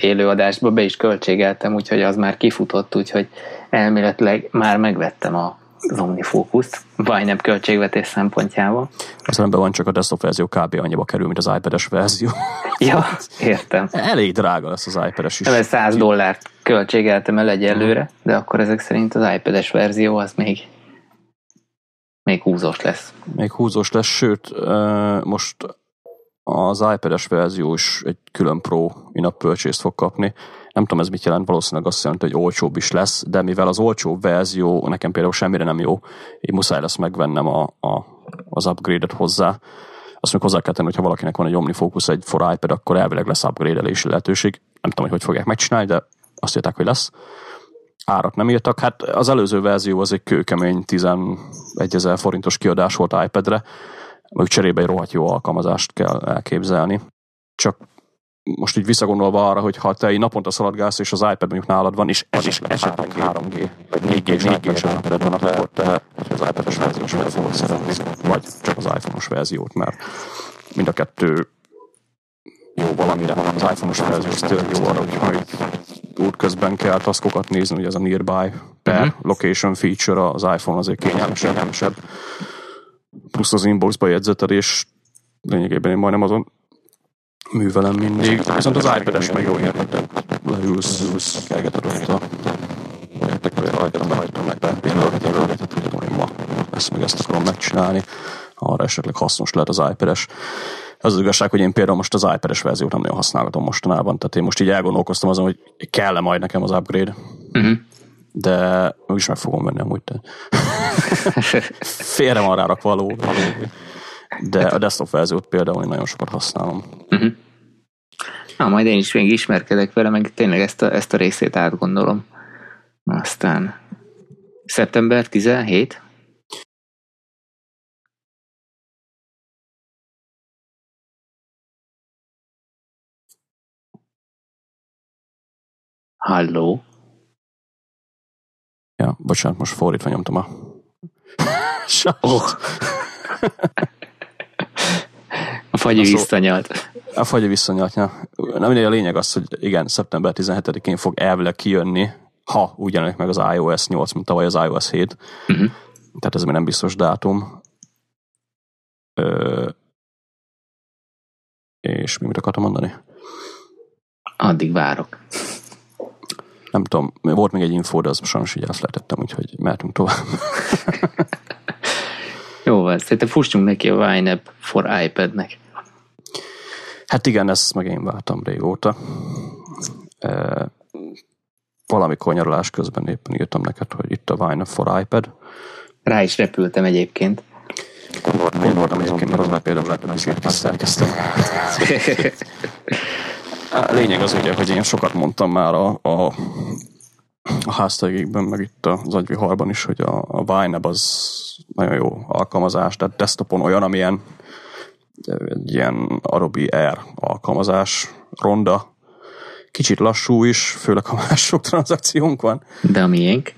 élőadásba be is költségeltem, úgyhogy az már kifutott, úgyhogy elméletileg már megvettem a az OmniFocus-t, nem költségvetés szempontjából. Az rendben van, csak a desktop verzió kb. annyiba kerül, mint az iPad-es verzió. Ja, értem. Elég drága lesz az iPad-es is. 100 dollárt költségeltem el egyelőre, de akkor ezek szerint az iPad-es verzió az még még húzós lesz. Még húzós lesz, sőt, most az iPad-es verzió is egy külön Pro in purchase fog kapni. Nem tudom ez mit jelent, valószínűleg azt jelenti, hogy olcsóbb is lesz, de mivel az olcsóbb verzió nekem például semmire nem jó, így muszáj lesz megvennem a, a, az upgrade-et hozzá. Azt még hozzá kell tenni, hogy ha valakinek van egy OmniFocus egy for iPad, akkor elvileg lesz upgrade-elési lehetőség. Nem tudom, hogy hogy fogják megcsinálni, de azt írták, hogy lesz. Árat nem írtak. Hát az előző verzió az egy kőkemény 11 ezer forintos kiadás volt iPad-re, meg cserébe egy rohadt jó alkalmazást kell elképzelni. Csak most így visszagondolva arra, hogy ha te egy naponta szaladgálsz, és az iPad mondjuk nálad van, és ez is esetleg 3G, vagy 4G, 4G-s iPad van, akkor te az iPad-es verziós verziót szeretni, vagy csak az iPhone-os verziót, mert mind a kettő jó valamire, az iPhone-os verzió az tényleg jó arra, hogy útközben kell taskokat nézni, ugye ez a nearby per uh-huh. location feature az iPhone azért kényelmesebb, kényelmesebb. Plusz az inboxba jegyzetelés lényegében én majdnem azon művelem mindig. Viszont az iPad-es meg jó érted. Leülsz, leülsz, kergeted ott a értek, rajtam, rajtam meg, de például tudom, hogy ma ezt meg ezt akarom megcsinálni. Arra esetleg hasznos lehet az iPad-es. Az az igazság, hogy én például most az iPad-es verziót nem nagyon használgatom mostanában, tehát én most így elgondolkoztam azon, hogy kell-e majd nekem az upgrade. Uh-huh. De úgyis meg fogom venni amúgy. Te. Félre van rárakva a ló, De a desktop verziót például én nagyon sokat használom. Uh-huh. Na, majd én is még ismerkedek vele, meg tényleg ezt a, ezt a részét átgondolom. Aztán szeptember 17? Halló? Ja, bocsánat, most fordítva nyomtam a... oh. a fagyi visszanyalt. A fagyi visszanyalt, ja. Nem a lényeg az, hogy igen, szeptember 17-én fog elvileg kijönni, ha úgy jelenik meg az iOS 8, mint tavaly az iOS 7. Uh-huh. Mhm. Tehát ez még nem biztos dátum. Ö, és mi mit akartam mondani? Addig várok nem tudom, volt még egy info, de azt sajnos így elfelejtettem, úgyhogy mehetünk tovább. [laughs] Jó van, szerintem fussunk neki a Wine for iPad-nek. Hát igen, ezt meg én vártam régóta. E, valamikor nyaralás közben éppen írtam neked, hogy itt a Wine for iPad. Rá is repültem egyébként. Én voltam egyébként, mert az már például lehet, hogy szerkeztem. A lényeg az ugye, hogy én sokat mondtam már a, a, a háztegékben, meg itt az agyviharban is, hogy a, a Wineb az nagyon jó alkalmazás, tehát desktopon olyan, amilyen egy ilyen Adobe Air alkalmazás, ronda, kicsit lassú is, főleg ha már sok tranzakciónk van. De a miénk?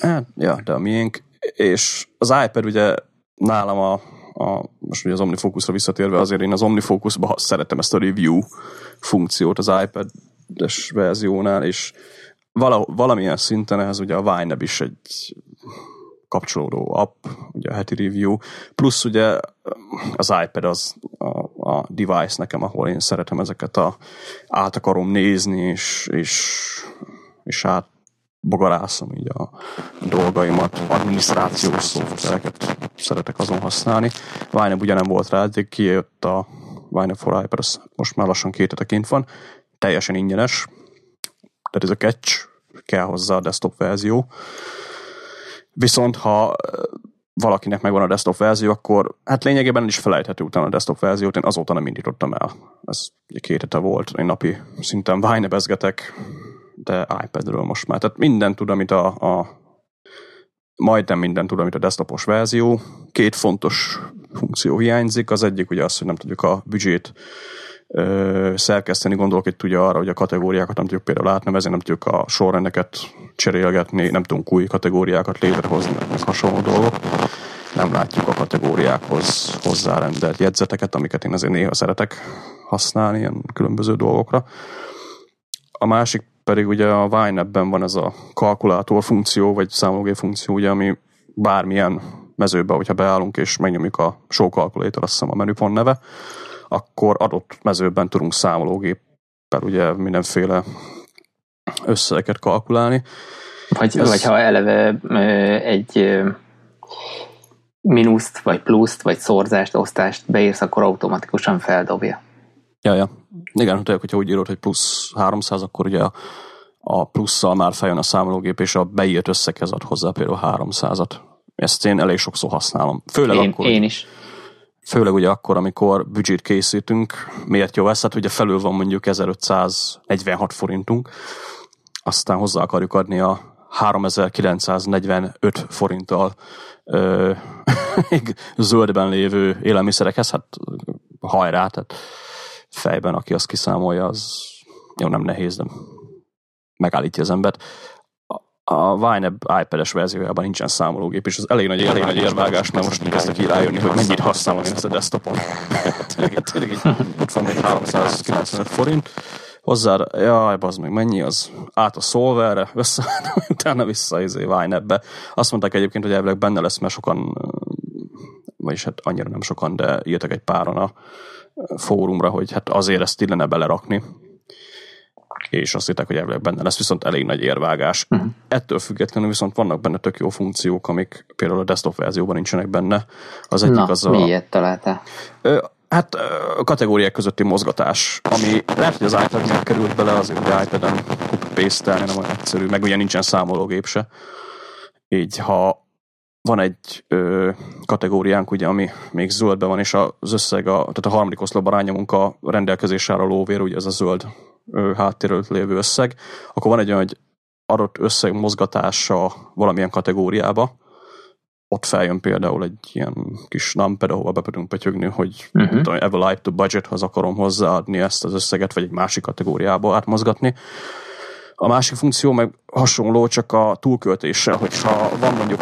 Hát, ja, de a miénk. És az iPad ugye nálam a, a most ugye az OmniFocusra visszatérve, azért én az OmniFocusba szeretem ezt a review funkciót az iPad-es verziónál, és vala, valamilyen szinten ez ugye a Wineb is egy kapcsolódó app, ugye a heti review, plusz ugye az iPad az a, a device nekem, ahol én szeretem ezeket a át akarom nézni, és, és, és át bogarászom így a dolgaimat, adminisztrációs szoftvereket szeretek azon használni. Wineb ugye nem volt rá, eddig kijött a Wine for Hypers most már lassan két kint van, teljesen ingyenes, tehát ez a catch, kell hozzá a desktop verzió. Viszont ha valakinek megvan a desktop verzió, akkor hát lényegében is felejthető utána a desktop verziót, én azóta nem indítottam el. Ez egy két hete volt, én napi szinten Winebezgetek, de iPadről most már. Tehát minden tud, amit a, a majdnem minden tud, amit a desktopos verzió. Két fontos funkció hiányzik. Az egyik ugye az, hogy nem tudjuk a büdzsét ö, szerkeszteni, gondolok itt ugye arra, hogy a kategóriákat nem tudjuk például átnevezni, nem tudjuk a sorrendeket cserélgetni, nem tudunk új kategóriákat létrehozni, meg hasonló dolgok. Nem látjuk a kategóriákhoz hozzárendelt jegyzeteket, amiket én azért néha szeretek használni ilyen különböző dolgokra. A másik pedig ugye a Wine van ez a kalkulátor funkció, vagy számológép funkció, ugye, ami bármilyen mezőbe, hogyha beállunk és megnyomjuk a show calculator, azt hiszem a menüpont neve, akkor adott mezőben tudunk számológéppel ugye mindenféle összegeket kalkulálni. Vagy, Ez... vagy ha eleve egy mínuszt, vagy pluszt, vagy szorzást, osztást beírsz, akkor automatikusan feldobja. Ja, ja. Igen, tudják, hogyha úgy írod, hogy plusz 300, akkor ugye a, a plusszal már feljön a számológép, és a beírt összeghez ad hozzá például 300-at. Ezt én elég sokszor használom. Főleg én, akkor, én is. Főleg ugye akkor, amikor büdzsét készítünk, miért jó ez? Hát ugye felül van mondjuk 1546 forintunk, aztán hozzá akarjuk adni a 3945 forinttal ö, [laughs] zöldben lévő élelmiszerekhez, hát hajrá, tehát fejben, aki azt kiszámolja, az jó, nem nehéz, de megállítja az embert. A Vine iPad-es verziójában nincsen számológép, és az elég nagy, elég nagy érvágás, mert most kezdtek így rájönni, hogy mennyit használom én ezt a desktopon. tényleg, [laughs] tényleg így, ott van még 395 forint. Hozzá, jaj, bazd meg, mennyi az? Át a Solverre, össze, [laughs] utána vissza izé Vine-be. Azt mondták egyébként, hogy elvileg benne lesz, mert sokan, vagyis hát annyira nem sokan, de írtak egy páron a fórumra, hogy hát azért ezt illene belerakni, és azt hitták, hogy elvileg benne lesz, viszont elég nagy érvágás. Uh-huh. Ettől függetlenül viszont vannak benne tök jó funkciók, amik például a desktop verzióban nincsenek benne. Az egyik Na, az a... miért találtál? Hát a kategóriák közötti mozgatás, ami lehet, hogy az iPad nem került bele, azért hogy iPad-en paste nem olyan egyszerű, meg ugye nincsen számológép se. Így ha van egy ö, kategóriánk, ugye, ami még zöldben van, és az összeg, a, tehát a harmadik oszlopban rányomunk a rendelkezésre a lóvér, ugye ez a zöld háttérről lévő összeg, akkor van egy olyan, hogy adott összeg mozgatása valamilyen kategóriába, ott feljön például egy ilyen kis numpad, ahova be tudunk pötyögni, hogy uh-huh. tudom, ever like to budgethoz akarom hozzáadni ezt az összeget, vagy egy másik kategóriába átmozgatni. A másik funkció meg hasonló, csak a túlköltéssel, hogyha van mondjuk,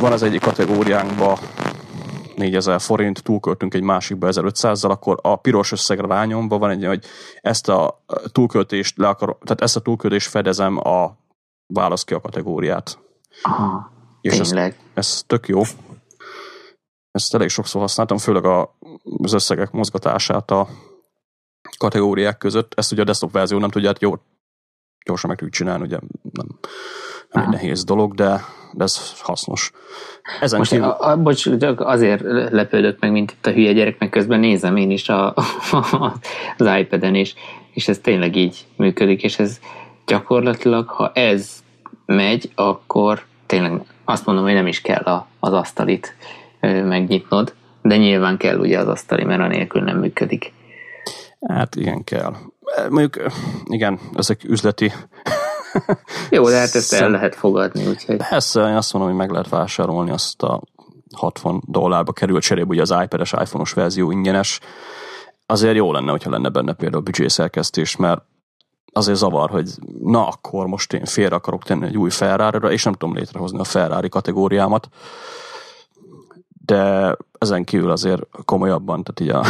van az egyik kategóriánkban 4000 forint, túlköltünk egy másikba 1500-zal, akkor a piros összegre rányomva van egy, hogy ezt a túlköltést le akar, tehát ezt a túlköltést fedezem a válasz ki a kategóriát. Aha, És ez, ez tök jó. Ezt elég sokszor használtam, főleg a, az összegek mozgatását a kategóriák között. Ezt ugye a desktop verzió nem tudja, hát jó, gyorsan meg tudjuk csinálni, ugye nem, nem egy nehéz dolog, de, de ez hasznos. Ezen Most kívül... a, a, bocs, csak azért lepődök meg, mint itt a hülye gyerek, meg közben nézem én is a, a, [laughs] az iPad-en, és, és ez tényleg így működik, és ez gyakorlatilag, ha ez megy, akkor tényleg azt mondom, hogy nem is kell a, az asztalit megnyitnod, de nyilván kell ugye az asztali, mert anélkül nem működik. Hát igen, kell. Mondjuk, igen, ezek üzleti [laughs] jó, de hát ezt el lehet fogadni, úgyhogy... Persze, én azt mondom, hogy meg lehet vásárolni azt a 60 dollárba került cserébe, ugye az iPad-es, iPhone-os verzió ingyenes. Azért jó lenne, hogyha lenne benne például szerkesztés, mert azért zavar, hogy na akkor most én félre akarok tenni egy új ferrari és nem tudom létrehozni a Ferrari kategóriámat. De ezen kívül azért komolyabban, tehát így a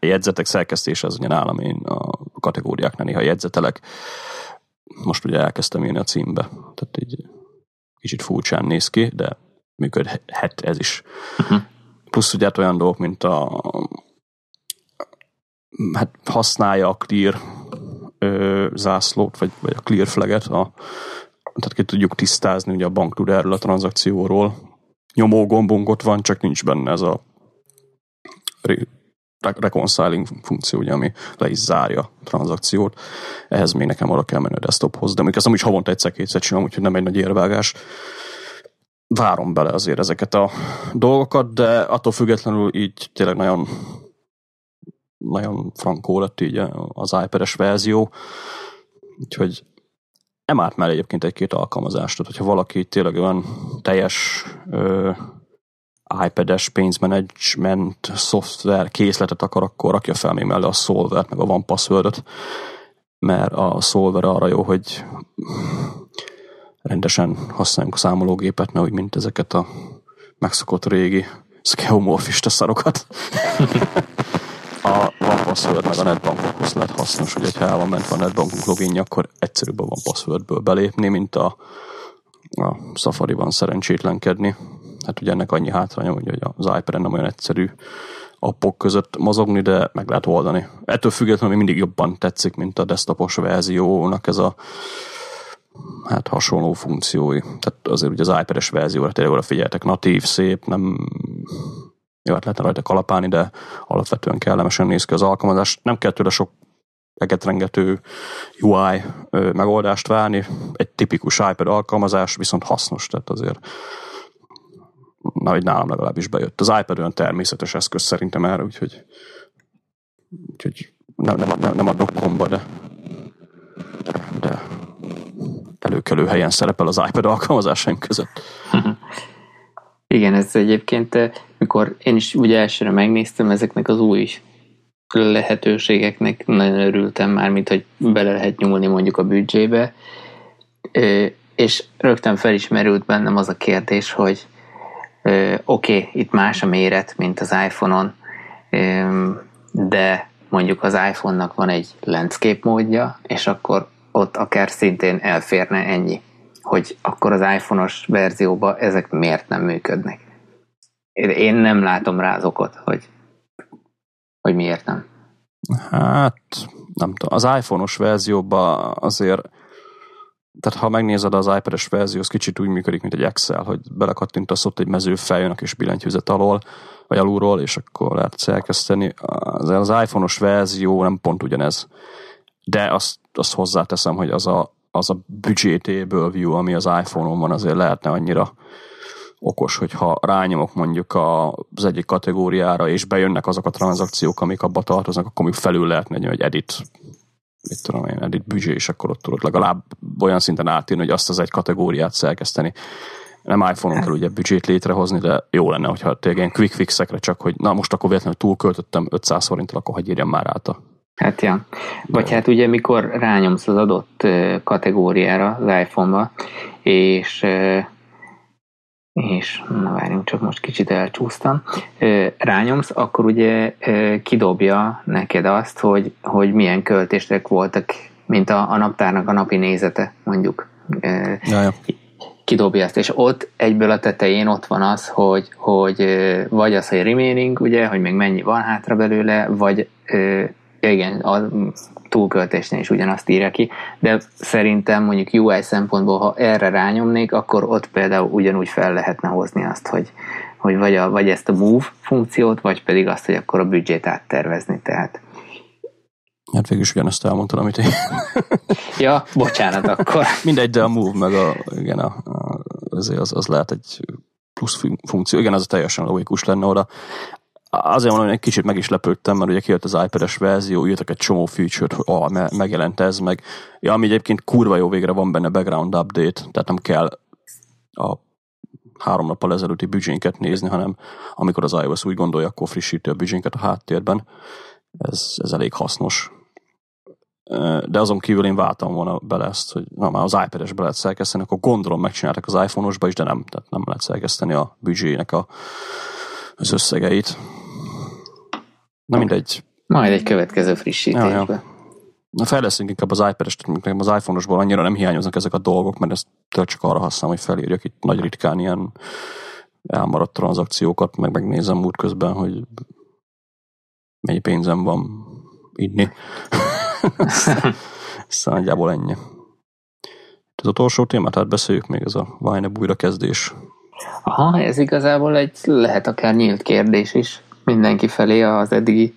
[laughs] jegyzetek szerkesztése az ugye nálam én a kategóriáknál néha jegyzetelek, most ugye elkezdtem írni a címbe, tehát így kicsit furcsán néz ki, de működhet ez is. Uh-huh. Plusz ugye hát olyan dolgok, mint a hát használja a clear ö, zászlót, vagy, vagy a clear flaget, a, tehát ki tudjuk tisztázni, ugye a bank tud erről a tranzakcióról. Nyomó gombunk ott van, csak nincs benne ez a reconciling funkció, ugye, ami le is zárja a tranzakciót. Ehhez még nekem oda kell menni a desktophoz, de mondjuk ezt is havonta egyszer-kétszer csinálom, úgyhogy nem egy nagy érvágás. Várom bele azért ezeket a dolgokat, de attól függetlenül így tényleg nagyon nagyon frankó lett így az iPad-es verzió, úgyhogy nem árt már egyébként egy-két alkalmazást, tehát hogyha valaki tényleg olyan teljes ö, iPad-es pénzmanagement szoftver készletet akar, akkor rakja fel még mellé a Solver, meg a One Password-ot, mert a Solver arra jó, hogy rendesen használjunk a számológépet, ne úgy, mint ezeket a megszokott régi skeomorfista szarokat. [laughs] password meg a netbankokhoz lehet hasznos, hogy ha el van ment a netbankunk loginja, akkor egyszerűbb van passwordből belépni, mint a, a Safari-ban szerencsétlenkedni. Hát ugye ennek annyi hátránya, hogy az iPad-en nem olyan egyszerű appok között mozogni, de meg lehet oldani. Ettől függetlenül mindig jobban tetszik, mint a desktopos verziónak ez a hát hasonló funkciói. Tehát azért ugye az iPad-es verzióra tényleg oda figyeltek, natív, szép, nem jó, hát lehetne rajta kalapálni, de alapvetően kellemesen néz ki az alkalmazás. Nem kell tőle sok egetrengető UI megoldást várni. Egy tipikus iPad alkalmazás, viszont hasznos, tehát azért na, hogy nálam legalábbis bejött. Az iPad olyan természetes eszköz szerintem erre, úgyhogy, úgyhogy nem, nem, nem, nem a dokkomba, de, de előkelő helyen szerepel az iPad alkalmazásaim között. [laughs] Igen, ez egyébként, mikor én is ugye elsőre megnéztem ezeknek az új lehetőségeknek, nagyon örültem már, mint hogy bele lehet nyúlni mondjuk a büdzsébe, és rögtön felismerült bennem az a kérdés, hogy oké, okay, itt más a méret, mint az iPhone-on, de mondjuk az iPhone-nak van egy landscape módja, és akkor ott akár szintén elférne ennyi, hogy akkor az iPhone-os verzióban ezek miért nem működnek. Én nem látom rá az okot, hogy, hogy miért nem. Hát, nem tudom. Az iPhone-os verzióban azért tehát ha megnézed az iPad-es verzió, az kicsit úgy működik, mint egy Excel, hogy belekattintasz ott egy mező feljön a kis billentyűzet alól, vagy alulról, és akkor lehet szerkeszteni. Az, az iPhone-os verzió nem pont ugyanez. De azt, azt hozzáteszem, hogy az a, az a budgetéből view, ami az iPhone-on van, azért lehetne annyira okos, hogyha rányomok mondjuk az egyik kategóriára, és bejönnek azok a tranzakciók, amik abba tartoznak, akkor még felül lehetne hogy edit mit tudom én, edit büdzsé, és akkor ott tudod legalább olyan szinten átírni, hogy azt az egy kategóriát szerkeszteni. Nem iPhone-on kell ugye büdzsét létrehozni, de jó lenne, hogyha tényleg ilyen quick fixekre csak, hogy na most akkor véletlenül túlköltöttem 500 forinttal, akkor hogy írjam már át a Hát ja. Vagy hát ugye mikor rányomsz az adott kategóriára az iPhone-ba, és és na várjunk, csak most kicsit elcsúsztam, rányomsz, akkor ugye kidobja neked azt, hogy, hogy milyen költések voltak, mint a, a naptárnak a napi nézete, mondjuk. Jaja. Kidobja ezt, és ott egyből a tetején ott van az, hogy, hogy vagy az, hogy remaining, ugye, hogy még mennyi van hátra belőle, vagy igen, a túlköltésnél is ugyanazt írja ki, de szerintem mondjuk UI szempontból, ha erre rányomnék, akkor ott például ugyanúgy fel lehetne hozni azt, hogy, hogy vagy, a, vagy ezt a move funkciót, vagy pedig azt, hogy akkor a büdzsét áttervezni, tehát Hát végül is ugyanazt elmondtam, amit én. [laughs] ja, bocsánat akkor. [laughs] Mindegy, de a move meg a, igen, a, a, az, az lehet egy plusz funkció. Igen, az teljesen logikus lenne oda azért mondom, hogy egy kicsit meg is lepődtem, mert ugye kijött az iPad-es verzió, írtak egy csomó feature-t, hogy ah, megjelent ez, meg ja, ami egyébként kurva jó végre van benne background update, tehát nem kell a három nappal ezelőtti büdzsénket nézni, hanem amikor az iOS úgy gondolja, akkor frissíti a büdzsénket a háttérben. Ez, ez elég hasznos. De azon kívül én váltam volna bele ezt, hogy na már az iPad-esbe lehet szerkeszteni, akkor gondolom megcsináltak az iPhone-osba is, de nem, tehát nem lehet szerkeszteni a büdzsének a, az összegeit. Na mindegy. Majd egy következő frissítésbe. Ja, ja. Na fejleszünk inkább az iPad-es, nekem az iPhone-osból annyira nem hiányoznak ezek a dolgok, mert ezt csak arra használom, hogy felírjak itt nagy ritkán ilyen elmaradt tranzakciókat, meg megnézem út közben, hogy mennyi pénzem van inni. Aztán [laughs] nagyjából ennyi. Az utolsó témát hát beszéljük még, ez a Vine újrakezdés. Aha, ez igazából egy lehet akár nyílt kérdés is mindenki felé az eddigi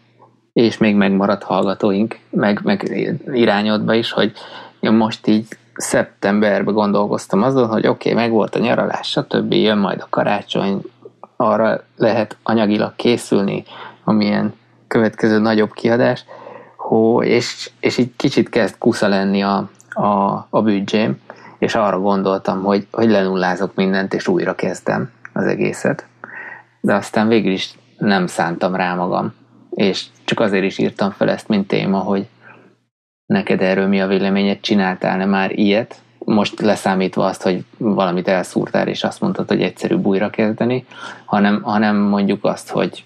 és még megmaradt hallgatóink, meg, meg irányodba is, hogy én most így szeptemberben gondolkoztam azon, hogy oké, okay, meg volt a nyaralás, stb. jön majd a karácsony, arra lehet anyagilag készülni, amilyen következő nagyobb kiadás, hó, és, és így kicsit kezd kusza lenni a, a, a büdzsém, és arra gondoltam, hogy, hogy lenullázok mindent, és újra kezdem az egészet de aztán végül is nem szántam rá magam. És csak azért is írtam fel ezt, mint téma, hogy neked erről mi a véleményed, csináltál-e már ilyet? Most leszámítva azt, hogy valamit elszúrtál, és azt mondtad, hogy egyszerűbb újra kezdeni, hanem, hanem mondjuk azt, hogy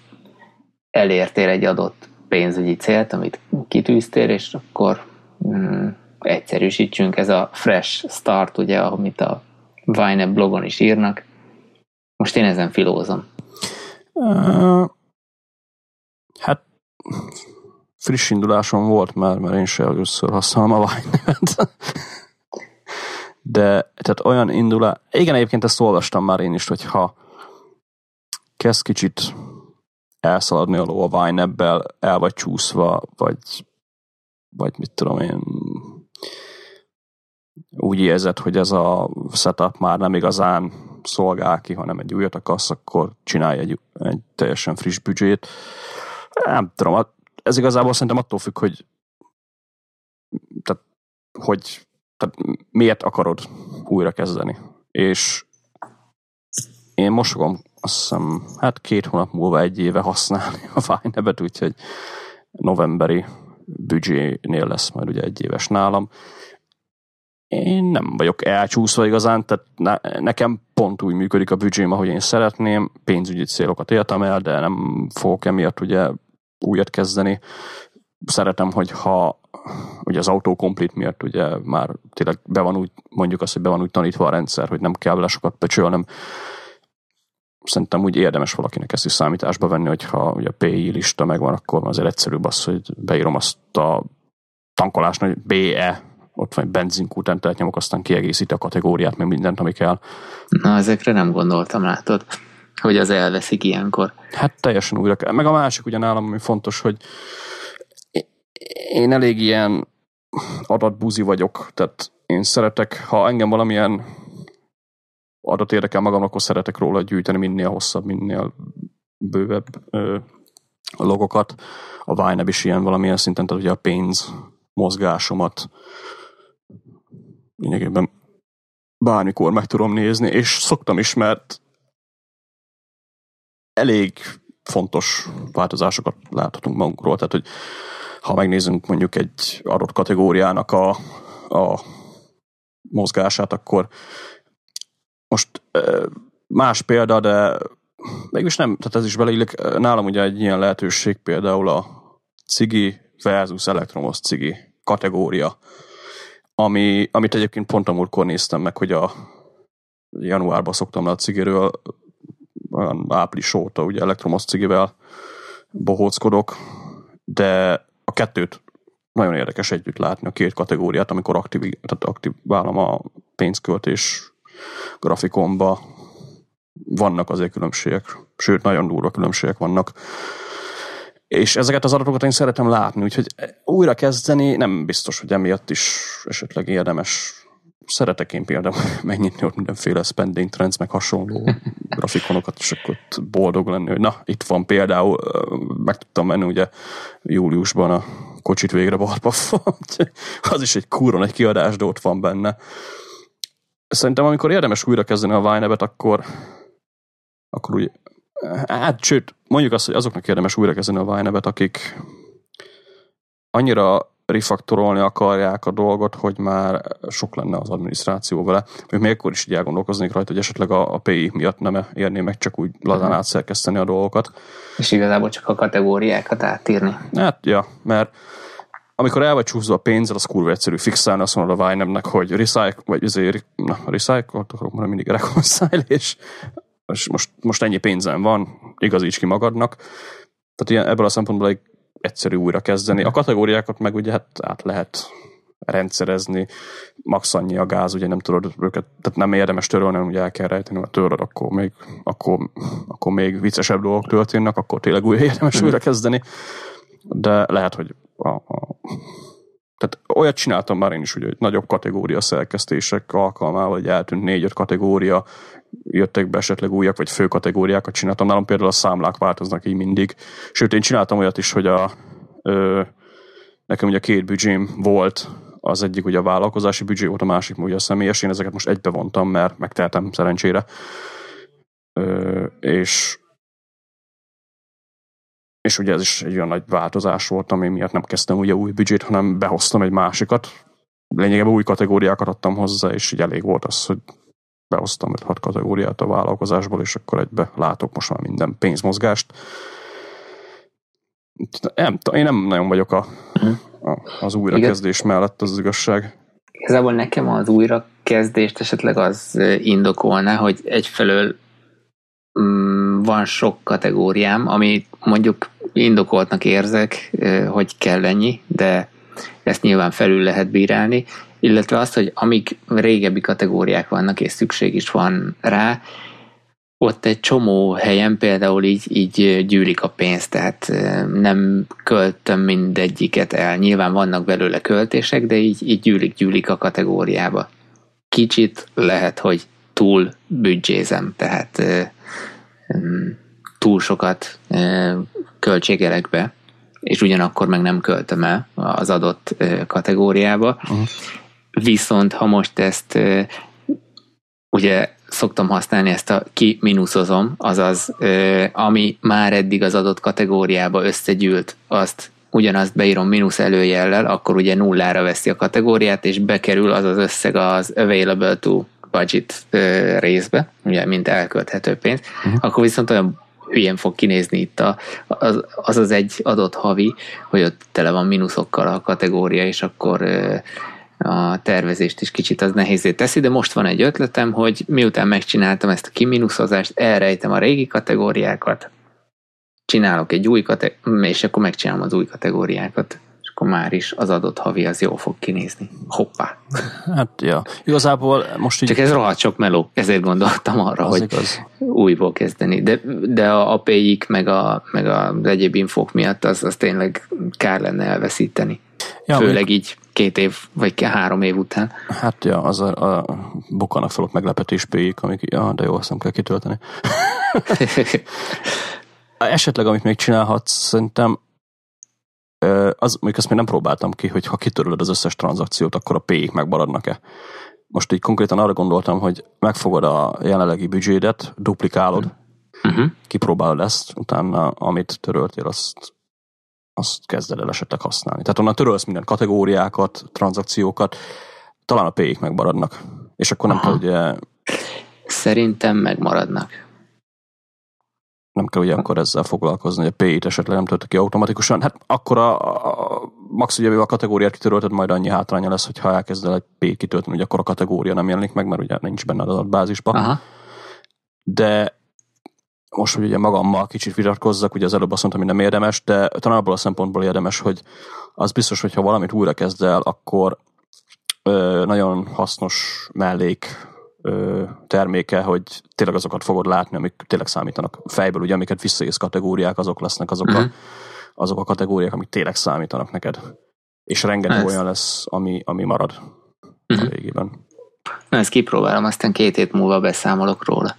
elértél egy adott pénzügyi célt, amit kitűztél, és akkor mm, egyszerűsítsünk, ez a fresh start, ugye, amit a Vine blogon is írnak. Most én ezen filózom. Hát friss indulásom volt már, mert én sem először használom a Vine-et. De tehát olyan indulás... Igen, egyébként ezt olvastam már én is, hogy ha kezd kicsit elszaladni a ló a Vine el vagy csúszva, vagy, vagy mit tudom én, úgy érzed, hogy ez a setup már nem igazán szolgál ki, hanem egy újat akarsz, akkor csinálj egy, egy teljesen friss büdzsét. Nem tudom, ez igazából szerintem attól függ, hogy tehát, hogy tehát miért akarod újra kezdeni. És én most fogom azt hiszem, hát két hónap múlva egy éve használni a Vine-et, úgyhogy novemberi büdzsénél lesz majd ugye egy éves nálam. Én nem vagyok elcsúszva igazán, tehát ne, nekem pont úgy működik a büdzsém, ahogy én szeretném, pénzügyi célokat éltem el, de nem fogok emiatt ugye újat kezdeni. Szeretem, hogyha ugye az autokomplit miatt ugye már tényleg be van úgy, mondjuk azt, hogy be van úgy tanítva a rendszer, hogy nem kell vele sokat pöcsölnöm, szerintem úgy érdemes valakinek ezt is számításba venni, hogyha ugye a PI lista megvan, akkor azért egyszerűbb az, hogy beírom azt a tankolásnak, hogy BE, ott van egy benzinkútán, tehát nyomok, aztán kiegészíti a kategóriát, meg mindent, ami kell. Na, ezekre nem gondoltam, látod, hogy az elveszik ilyenkor. Hát teljesen újra kell. Meg a másik ugye nálam, ami fontos, hogy én elég ilyen adatbúzi vagyok, tehát én szeretek, ha engem valamilyen adat érdekel magam, akkor szeretek róla gyűjteni minél hosszabb, minél bővebb ö, logokat. A Vine is ilyen valamilyen szinten, tehát ugye a pénz mozgásomat lényegében bármikor meg tudom nézni, és szoktam is, mert elég fontos változásokat láthatunk magunkról, tehát hogy ha megnézzünk mondjuk egy adott kategóriának a, a mozgását, akkor most más példa, de mégis nem, tehát ez is beleillik. Nálam ugye egy ilyen lehetőség például a cigi versus elektromos cigi kategória, ami, amit egyébként pont a múltkor néztem meg, hogy a januárban szoktam le a cigiről, olyan április óta ugye elektromos cigivel bohóckodok, de a kettőt nagyon érdekes együtt látni, a két kategóriát, amikor aktív, tehát aktiválom a pénzköltés grafikonba vannak azért különbségek, sőt, nagyon durva különbségek vannak. És ezeket az adatokat én szeretem látni, úgyhogy újra kezdeni nem biztos, hogy emiatt is esetleg érdemes. Szeretek én például [laughs] megnyitni ott mindenféle spending trends, meg hasonló [laughs] grafikonokat, és akkor ott boldog lenni, hogy na, itt van például, meg tudtam menni ugye júliusban a kocsit végre barpa, [laughs] az is egy kurva egy kiadás, de ott van benne szerintem amikor érdemes újra kezdeni a Vine akkor, akkor úgy, hát sőt, mondjuk azt, hogy azoknak érdemes újra kezdeni a Vine akik annyira refaktorolni akarják a dolgot, hogy már sok lenne az adminisztráció vele. Még még akkor is így elgondolkoznék rajta, hogy esetleg a, a PI miatt nem érné meg csak úgy lazán uh-huh. átszerkeszteni a dolgokat. És igazából csak a kategóriákat átírni. Hát, ja, mert amikor el vagy csúszva a pénzzel, az kurva egyszerű fixálni, azt mondod a vine hogy recycle, vagy azért, na, recycle, akarok már mindig reconcile, és most, most ennyi pénzem van, igazíts ki magadnak. Tehát ilyen, ebből a szempontból egy egyszerű újra kezdeni. A kategóriákat meg ugye hát át lehet rendszerezni, max annyi a gáz, ugye nem tudod őket, tehát nem érdemes törölni, hanem ugye el kell rejteni, ha töröd, akkor még, akkor, akkor még viccesebb dolgok történnek, akkor tényleg újra érdemes újra kezdeni. De lehet, hogy a, a tehát olyat csináltam már én is, hogy nagyobb kategória szerkesztések alkalmával, hogy eltűnt négy-öt kategória, jöttek be esetleg újak, vagy fő kategóriákat csináltam. Nálam például a számlák változnak így mindig. Sőt, én csináltam olyat is, hogy a, ö, nekem ugye két büdzsém volt, az egyik ugye a vállalkozási büdzsé volt, a másik ugye a személyes, én ezeket most egybe vontam, mert megtehetem szerencsére. Ö, és és ugye ez is egy olyan nagy változás volt, ami miatt nem kezdtem ugye új büdzsét, hanem behoztam egy másikat. Lényegében új kategóriákat adtam hozzá, és így elég volt az, hogy behoztam 5-6 kategóriát a vállalkozásból, és akkor egybe látok most már minden pénzmozgást. Nem, én nem nagyon vagyok a, a, az újrakezdés mellett, az, az igazság. Igazából nekem az újrakezdést esetleg az indokolná, hogy egyfelől mm, van sok kategóriám, ami mondjuk indokoltnak érzek, hogy kell ennyi, de ezt nyilván felül lehet bírálni, illetve azt, hogy amik régebbi kategóriák vannak, és szükség is van rá, ott egy csomó helyen például így, így gyűlik a pénz, tehát nem költöm mindegyiket el. Nyilván vannak belőle költések, de így, így gyűlik, gyűlik a kategóriába. Kicsit lehet, hogy túl büdzsézem, tehát túl sokat költségelek be, és ugyanakkor meg nem költöm el az adott kategóriába. Uh-huh. Viszont ha most ezt ugye szoktam használni ezt a ki mínuszozom, azaz ami már eddig az adott kategóriába összegyűlt, azt ugyanazt beírom mínusz előjellel, akkor ugye nullára veszi a kategóriát, és bekerül az az összeg az available to budget részbe, ugye, mint elkölthető pénz, uh-huh. akkor viszont olyan hülyén fog kinézni itt a, az, az az egy adott havi, hogy ott tele van mínuszokkal a kategória, és akkor a tervezést is kicsit az nehézé teszi, de most van egy ötletem, hogy miután megcsináltam ezt a kiminuszozást, elrejtem a régi kategóriákat, csinálok egy új kategóriát, és akkor megcsinálom az új kategóriákat és akkor már is az adott havi az jó fog kinézni. Hoppá! Hát, ja. Igazából most így... Csak ez rohadt sok meló, ezért gondoltam arra, az hogy igaz. újból kezdeni. De, de a API-k meg, a, meg az egyéb infók miatt az, az tényleg kár lenne elveszíteni. Ja, Főleg így két év, vagy három év után. Hát ja, az a, a bukanak fel ott meglepetés péik, amik, ja, de jó, azt nem kell kitölteni. [laughs] [laughs] Esetleg, amit még csinálhatsz, szerintem az, mondjuk ezt még nem próbáltam ki, hogy ha kitörölöd az összes tranzakciót, akkor a péik megmaradnak-e. Most így konkrétan arra gondoltam, hogy megfogod a jelenlegi büdzsédet, duplikálod, uh-huh. kipróbálod ezt, utána amit töröltél, azt azt kezded el esetleg használni. Tehát onnan törölsz minden kategóriákat, tranzakciókat, talán a P-ik megmaradnak. És akkor nem Aha. kell ugye... Szerintem megmaradnak. Nem kell ugye akkor ezzel foglalkozni, hogy a P-t esetleg nem töltök ki automatikusan. Hát akkor a, a max ugye a kategóriát kitörölted, majd annyi hátránya lesz, hogy ha elkezdel egy P kitölteni, hogy akkor a kategória nem jelenik meg, mert ugye nincs benne az adatbázisban. Aha. De most, hogy ugye magammal kicsit vitatkozzak, ugye az előbb azt mondtam, hogy nem érdemes, de talán abból a szempontból érdemes, hogy az biztos, hogy ha valamit újra kezd el, akkor ö, nagyon hasznos mellék ö, terméke, hogy tényleg azokat fogod látni, amik tényleg számítanak fejből, ugye amiket visszaész kategóriák, azok lesznek azok, a, mhm. azok a kategóriák, amik tényleg számítanak neked. És rengeteg Ez. olyan lesz, ami, ami marad uh-huh. a régiben. Na, ezt kipróbálom, aztán két hét múlva beszámolok róla.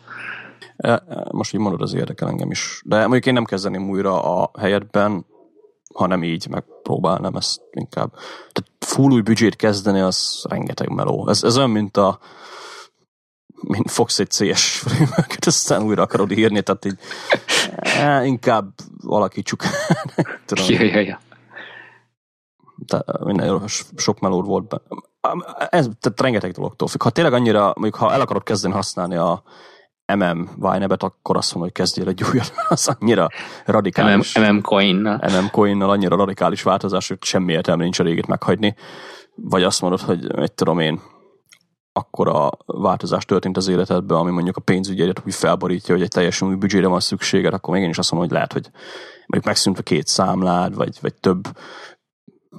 Most így mondod, az érdekel engem is. De mondjuk én nem kezdeném újra a helyetben, hanem így megpróbálnám ezt inkább. Tehát full új büdzsét kezdeni, az rengeteg meló. Ez, ez olyan, mint a mint fogsz egy CS framework aztán újra akarod írni, tehát így eh, inkább alakítsuk. Tudom. Ja, ja, ja. De minden sok melód volt be. Ez, tehát rengeteg dologtól függ. Ha tényleg annyira, mondjuk ha el akarod kezdeni használni a MM Vinebet, akkor azt mondom, hogy kezdjél egy újat, [laughs] az annyira radikális. MM, MM coinnal. MM coinnal annyira radikális változás, hogy semmi értelme nincs a régit meghagyni. Vagy azt mondod, hogy egy tudom én, akkor a változás történt az életedben, ami mondjuk a pénzügyeidet úgy felborítja, hogy egy teljesen új büdzsére van szükséged, akkor még én is azt mondom, hogy lehet, hogy mondjuk megszűnt a két számlád, vagy, vagy több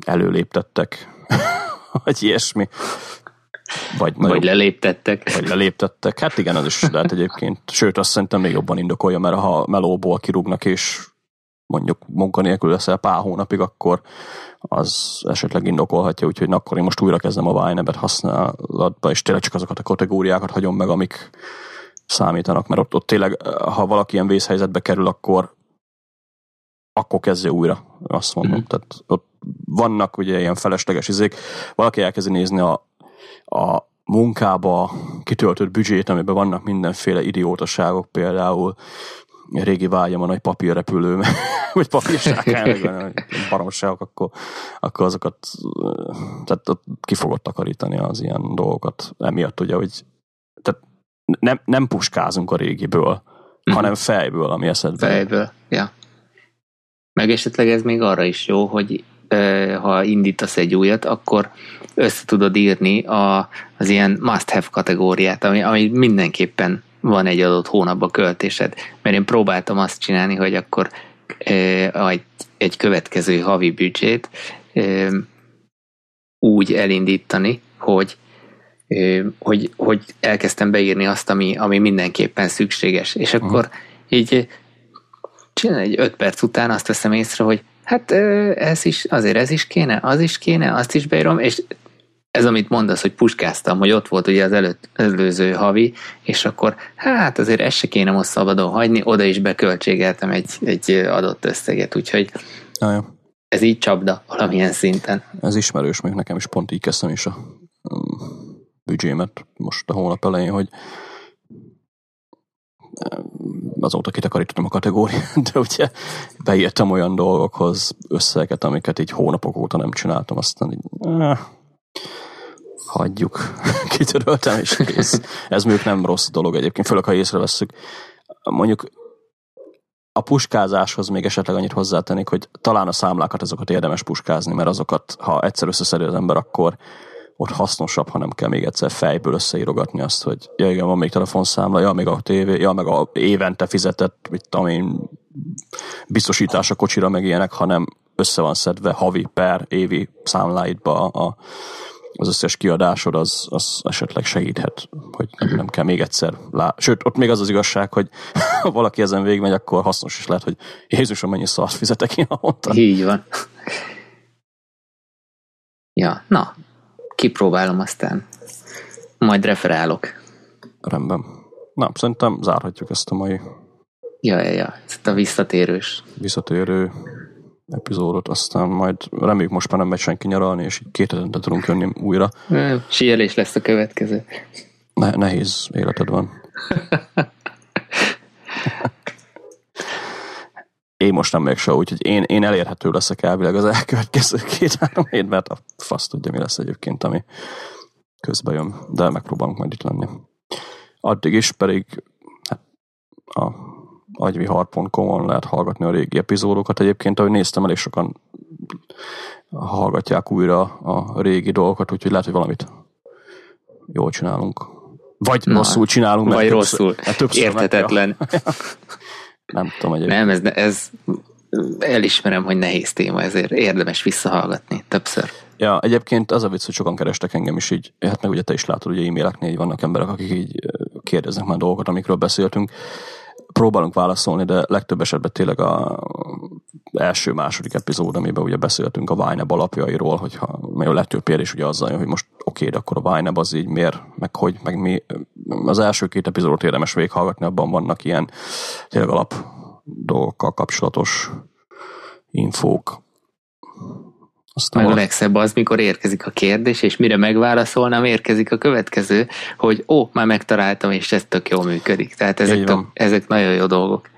előléptettek, [laughs] vagy ilyesmi. Vagy, vagy leléptettek. Vagy leléptettek. Hát igen, az is lehet egyébként. Sőt, azt szerintem még jobban indokolja, mert ha melóból kirúgnak, és mondjuk munkanélkül leszel pár hónapig, akkor az esetleg indokolhatja, úgyhogy na, akkor én most újra kezdem a Vinebet használatba, és tényleg csak azokat a kategóriákat hagyom meg, amik számítanak, mert ott, ott tényleg, ha valaki ilyen vészhelyzetbe kerül, akkor akkor kezdje újra, azt mondom. Mm-hmm. Tehát ott vannak ugye ilyen felesleges izék, valaki elkezdi nézni a a munkába kitöltött büdzsét, amiben vannak mindenféle idiótaságok, például régi vágyam a nagy papírrepülő, [laughs] vagy papírsákán, baromságok, akkor, akkor azokat tehát ki fogod takarítani az ilyen dolgokat. Emiatt ugye, hogy tehát nem, nem puskázunk a régiből, mm. hanem fejből, ami eszedbe. Fejből, ja. Meg esetleg ez még arra is jó, hogy ha indítasz egy újat, akkor össze tudod írni a, az ilyen must-have kategóriát, ami, ami mindenképpen van egy adott hónapban költésed. Mert én próbáltam azt csinálni, hogy akkor egy, egy következő havi büdzsét úgy elindítani, hogy hogy, hogy elkezdtem beírni azt, ami, ami mindenképpen szükséges. És akkor uh-huh. így csinál egy öt perc után azt veszem észre, hogy hát ez is, azért ez is kéne, az is kéne, azt is beírom, és ez, amit mondasz, hogy puskáztam, hogy ott volt ugye az előtt, előző havi, és akkor hát azért ezt se kéne most szabadon hagyni, oda is beköltségeltem egy, egy adott összeget, úgyhogy ah, ez így csapda valamilyen szinten. Ez ismerős, még nekem is pont így kezdtem is a büdzsémet most a hónap elején, hogy azóta kitakarítottam a kategóriát, de ugye beírtam olyan dolgokhoz összeget, amiket így hónapok óta nem csináltam, aztán így, eh, hagyjuk, [laughs] kitöröltem, és kész. Ez mondjuk nem rossz dolog egyébként, főleg ha észrevesszük. Mondjuk a puskázáshoz még esetleg annyit hozzátennék, hogy talán a számlákat azokat érdemes puskázni, mert azokat, ha egyszer összeszedi az ember, akkor ott hasznosabb, ha nem kell még egyszer fejből összeírogatni azt, hogy ja igen, van még telefonszámla, ja, még a tévé, ja, meg a évente fizetett, mit tudom én, biztosítás a kocsira, meg ilyenek, hanem össze van szedve havi per évi számláidba a, az összes kiadásod, az, az esetleg segíthet, hogy nem kell még egyszer lá... Sőt, ott még az az igazság, hogy [laughs] ha valaki ezen végigmegy, akkor hasznos is lehet, hogy Jézusom, mennyi szart fizetek én havonta. Így van. Ja, na, kipróbálom aztán. Majd referálok. Rendben. Na, szerintem zárhatjuk ezt a mai... Ja, ja, ja. Ez a visszatérős. Visszatérő epizódot, aztán majd reméljük most már nem megy senki nyaralni, és így két hetente tudunk jönni újra. Síelés lesz a következő. Ne, nehéz életed van. [laughs] én most nem megyek se, úgyhogy én, én elérhető leszek elvileg az elkövetkező két-három hét, mert a fasz tudja, mi lesz egyébként, ami közbe jön, de megpróbálunk majd itt lenni. Addig is pedig hát, a agyvihar.com-on lehet hallgatni a régi epizódokat. Egyébként, ahogy néztem, elég sokan hallgatják újra a régi dolgokat, úgyhogy lehet, hogy valamit jól csinálunk. Vagy Na, rosszul csinálunk, vagy többször, rosszul. Többször Érthetetlen. Nem tudom, hogy... Nem, ez, ez elismerem, hogy nehéz téma, ezért érdemes visszahallgatni többször. Ja, egyébként az a vicc, hogy sokan kerestek engem is így, hát meg ugye te is látod, hogy e-maileknél vannak emberek, akik így kérdeznek már dolgokat, amikről beszéltünk. Próbálunk válaszolni, de legtöbb esetben tényleg a első, második epizód, amiben ugye beszéltünk a Vine alapjairól, hogyha mert a legtöbb kérdés ugye azzal hogy most oké, de akkor a Vine az így miért, meg hogy, meg mi. Az első két epizódot érdemes végighallgatni, abban vannak ilyen tényleg alap dolgokkal kapcsolatos infók. Aztán meg a legszebb az, mikor érkezik a kérdés, és mire megválaszolnám, érkezik a következő, hogy ó, már megtaláltam, és ez tök jól működik. Tehát ezek, tök, ezek nagyon jó dolgok.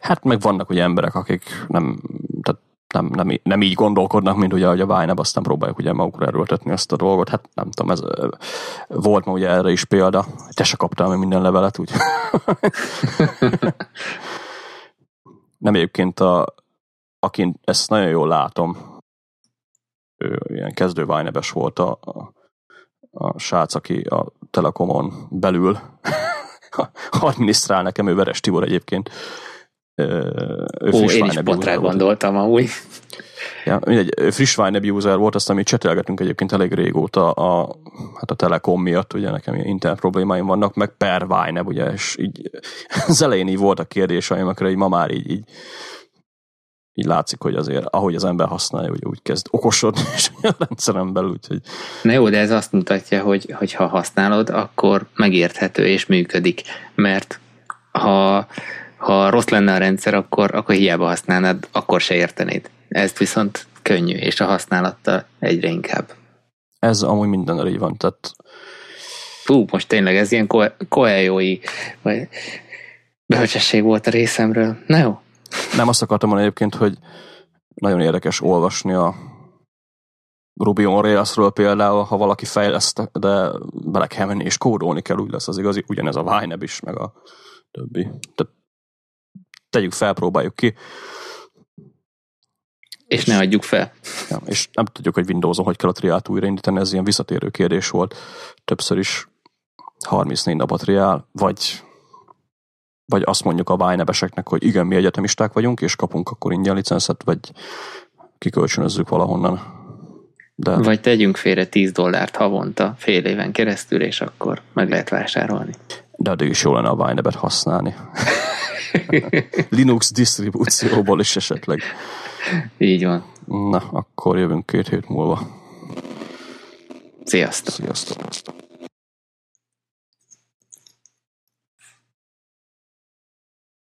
Hát meg vannak ugye emberek, akik nem, tehát nem, nem, nem így gondolkodnak, mint ugye, hogy a Vine aztán próbáljuk ugye magukra erőltetni ezt a dolgot. Hát nem tudom, ez volt ma ugye erre is példa. Te se kaptál meg minden levelet, úgy. [laughs] nem egyébként a, akin ezt nagyon jól látom, ő ilyen kezdő vine volt a, a, a srác, aki a Telekomon belül [laughs] adminisztrál nekem, ő Veres Tibor egyébként ő Ó, én is pont rá gondoltam amúgy. Ja, mindegy, friss Wine user volt, azt, amit csetelgetünk egyébként elég régóta a, hát a Telekom miatt, ugye nekem ilyen internet problémáim vannak, meg per Wine, ugye, és így [laughs] az elején így voltak kérdéseim, amikre így ma már így, így így látszik, hogy azért, ahogy az ember használja, hogy úgy kezd okosodni [laughs] és a rendszeren belül, úgyhogy... Na jó, de ez azt mutatja, hogy, hogy ha használod, akkor megérthető és működik, mert ha ha rossz lenne a rendszer, akkor, akkor hiába használnád, akkor se értenéd. Ez viszont könnyű, és a használattal egyre inkább. Ez amúgy minden így van, tehát... Fú, most tényleg ez ilyen koeljói, vagy Bölcsesség volt a részemről. Na jó. Nem azt akartam mondani egyébként, hogy nagyon érdekes olvasni a Ruby on Railsről például, ha valaki fejleszt, de bele kell menni és kódolni kell, úgy lesz az igazi, ugyanez a YNAB is, meg a többi. Tehát tegyük fel, próbáljuk ki. És ne adjuk fel. Ja, és nem tudjuk, hogy Windows-on hogy kell a triát újraindítani, ez ilyen visszatérő kérdés volt. Többször is 34 nap a triál, vagy vagy azt mondjuk a vájnebeseknek, hogy igen, mi egyetemisták vagyunk, és kapunk akkor ingyen licenszet, vagy kikölcsönözzük valahonnan. De... Vagy tegyünk félre 10 dollárt havonta, fél éven keresztül, és akkor meg lehet vásárolni. De addig is jó lenne a Vine-et használni. Linux disztribúcióból is esetleg. Így van. Na, akkor jövünk két hét múlva. Sziasztok! Sziasztok!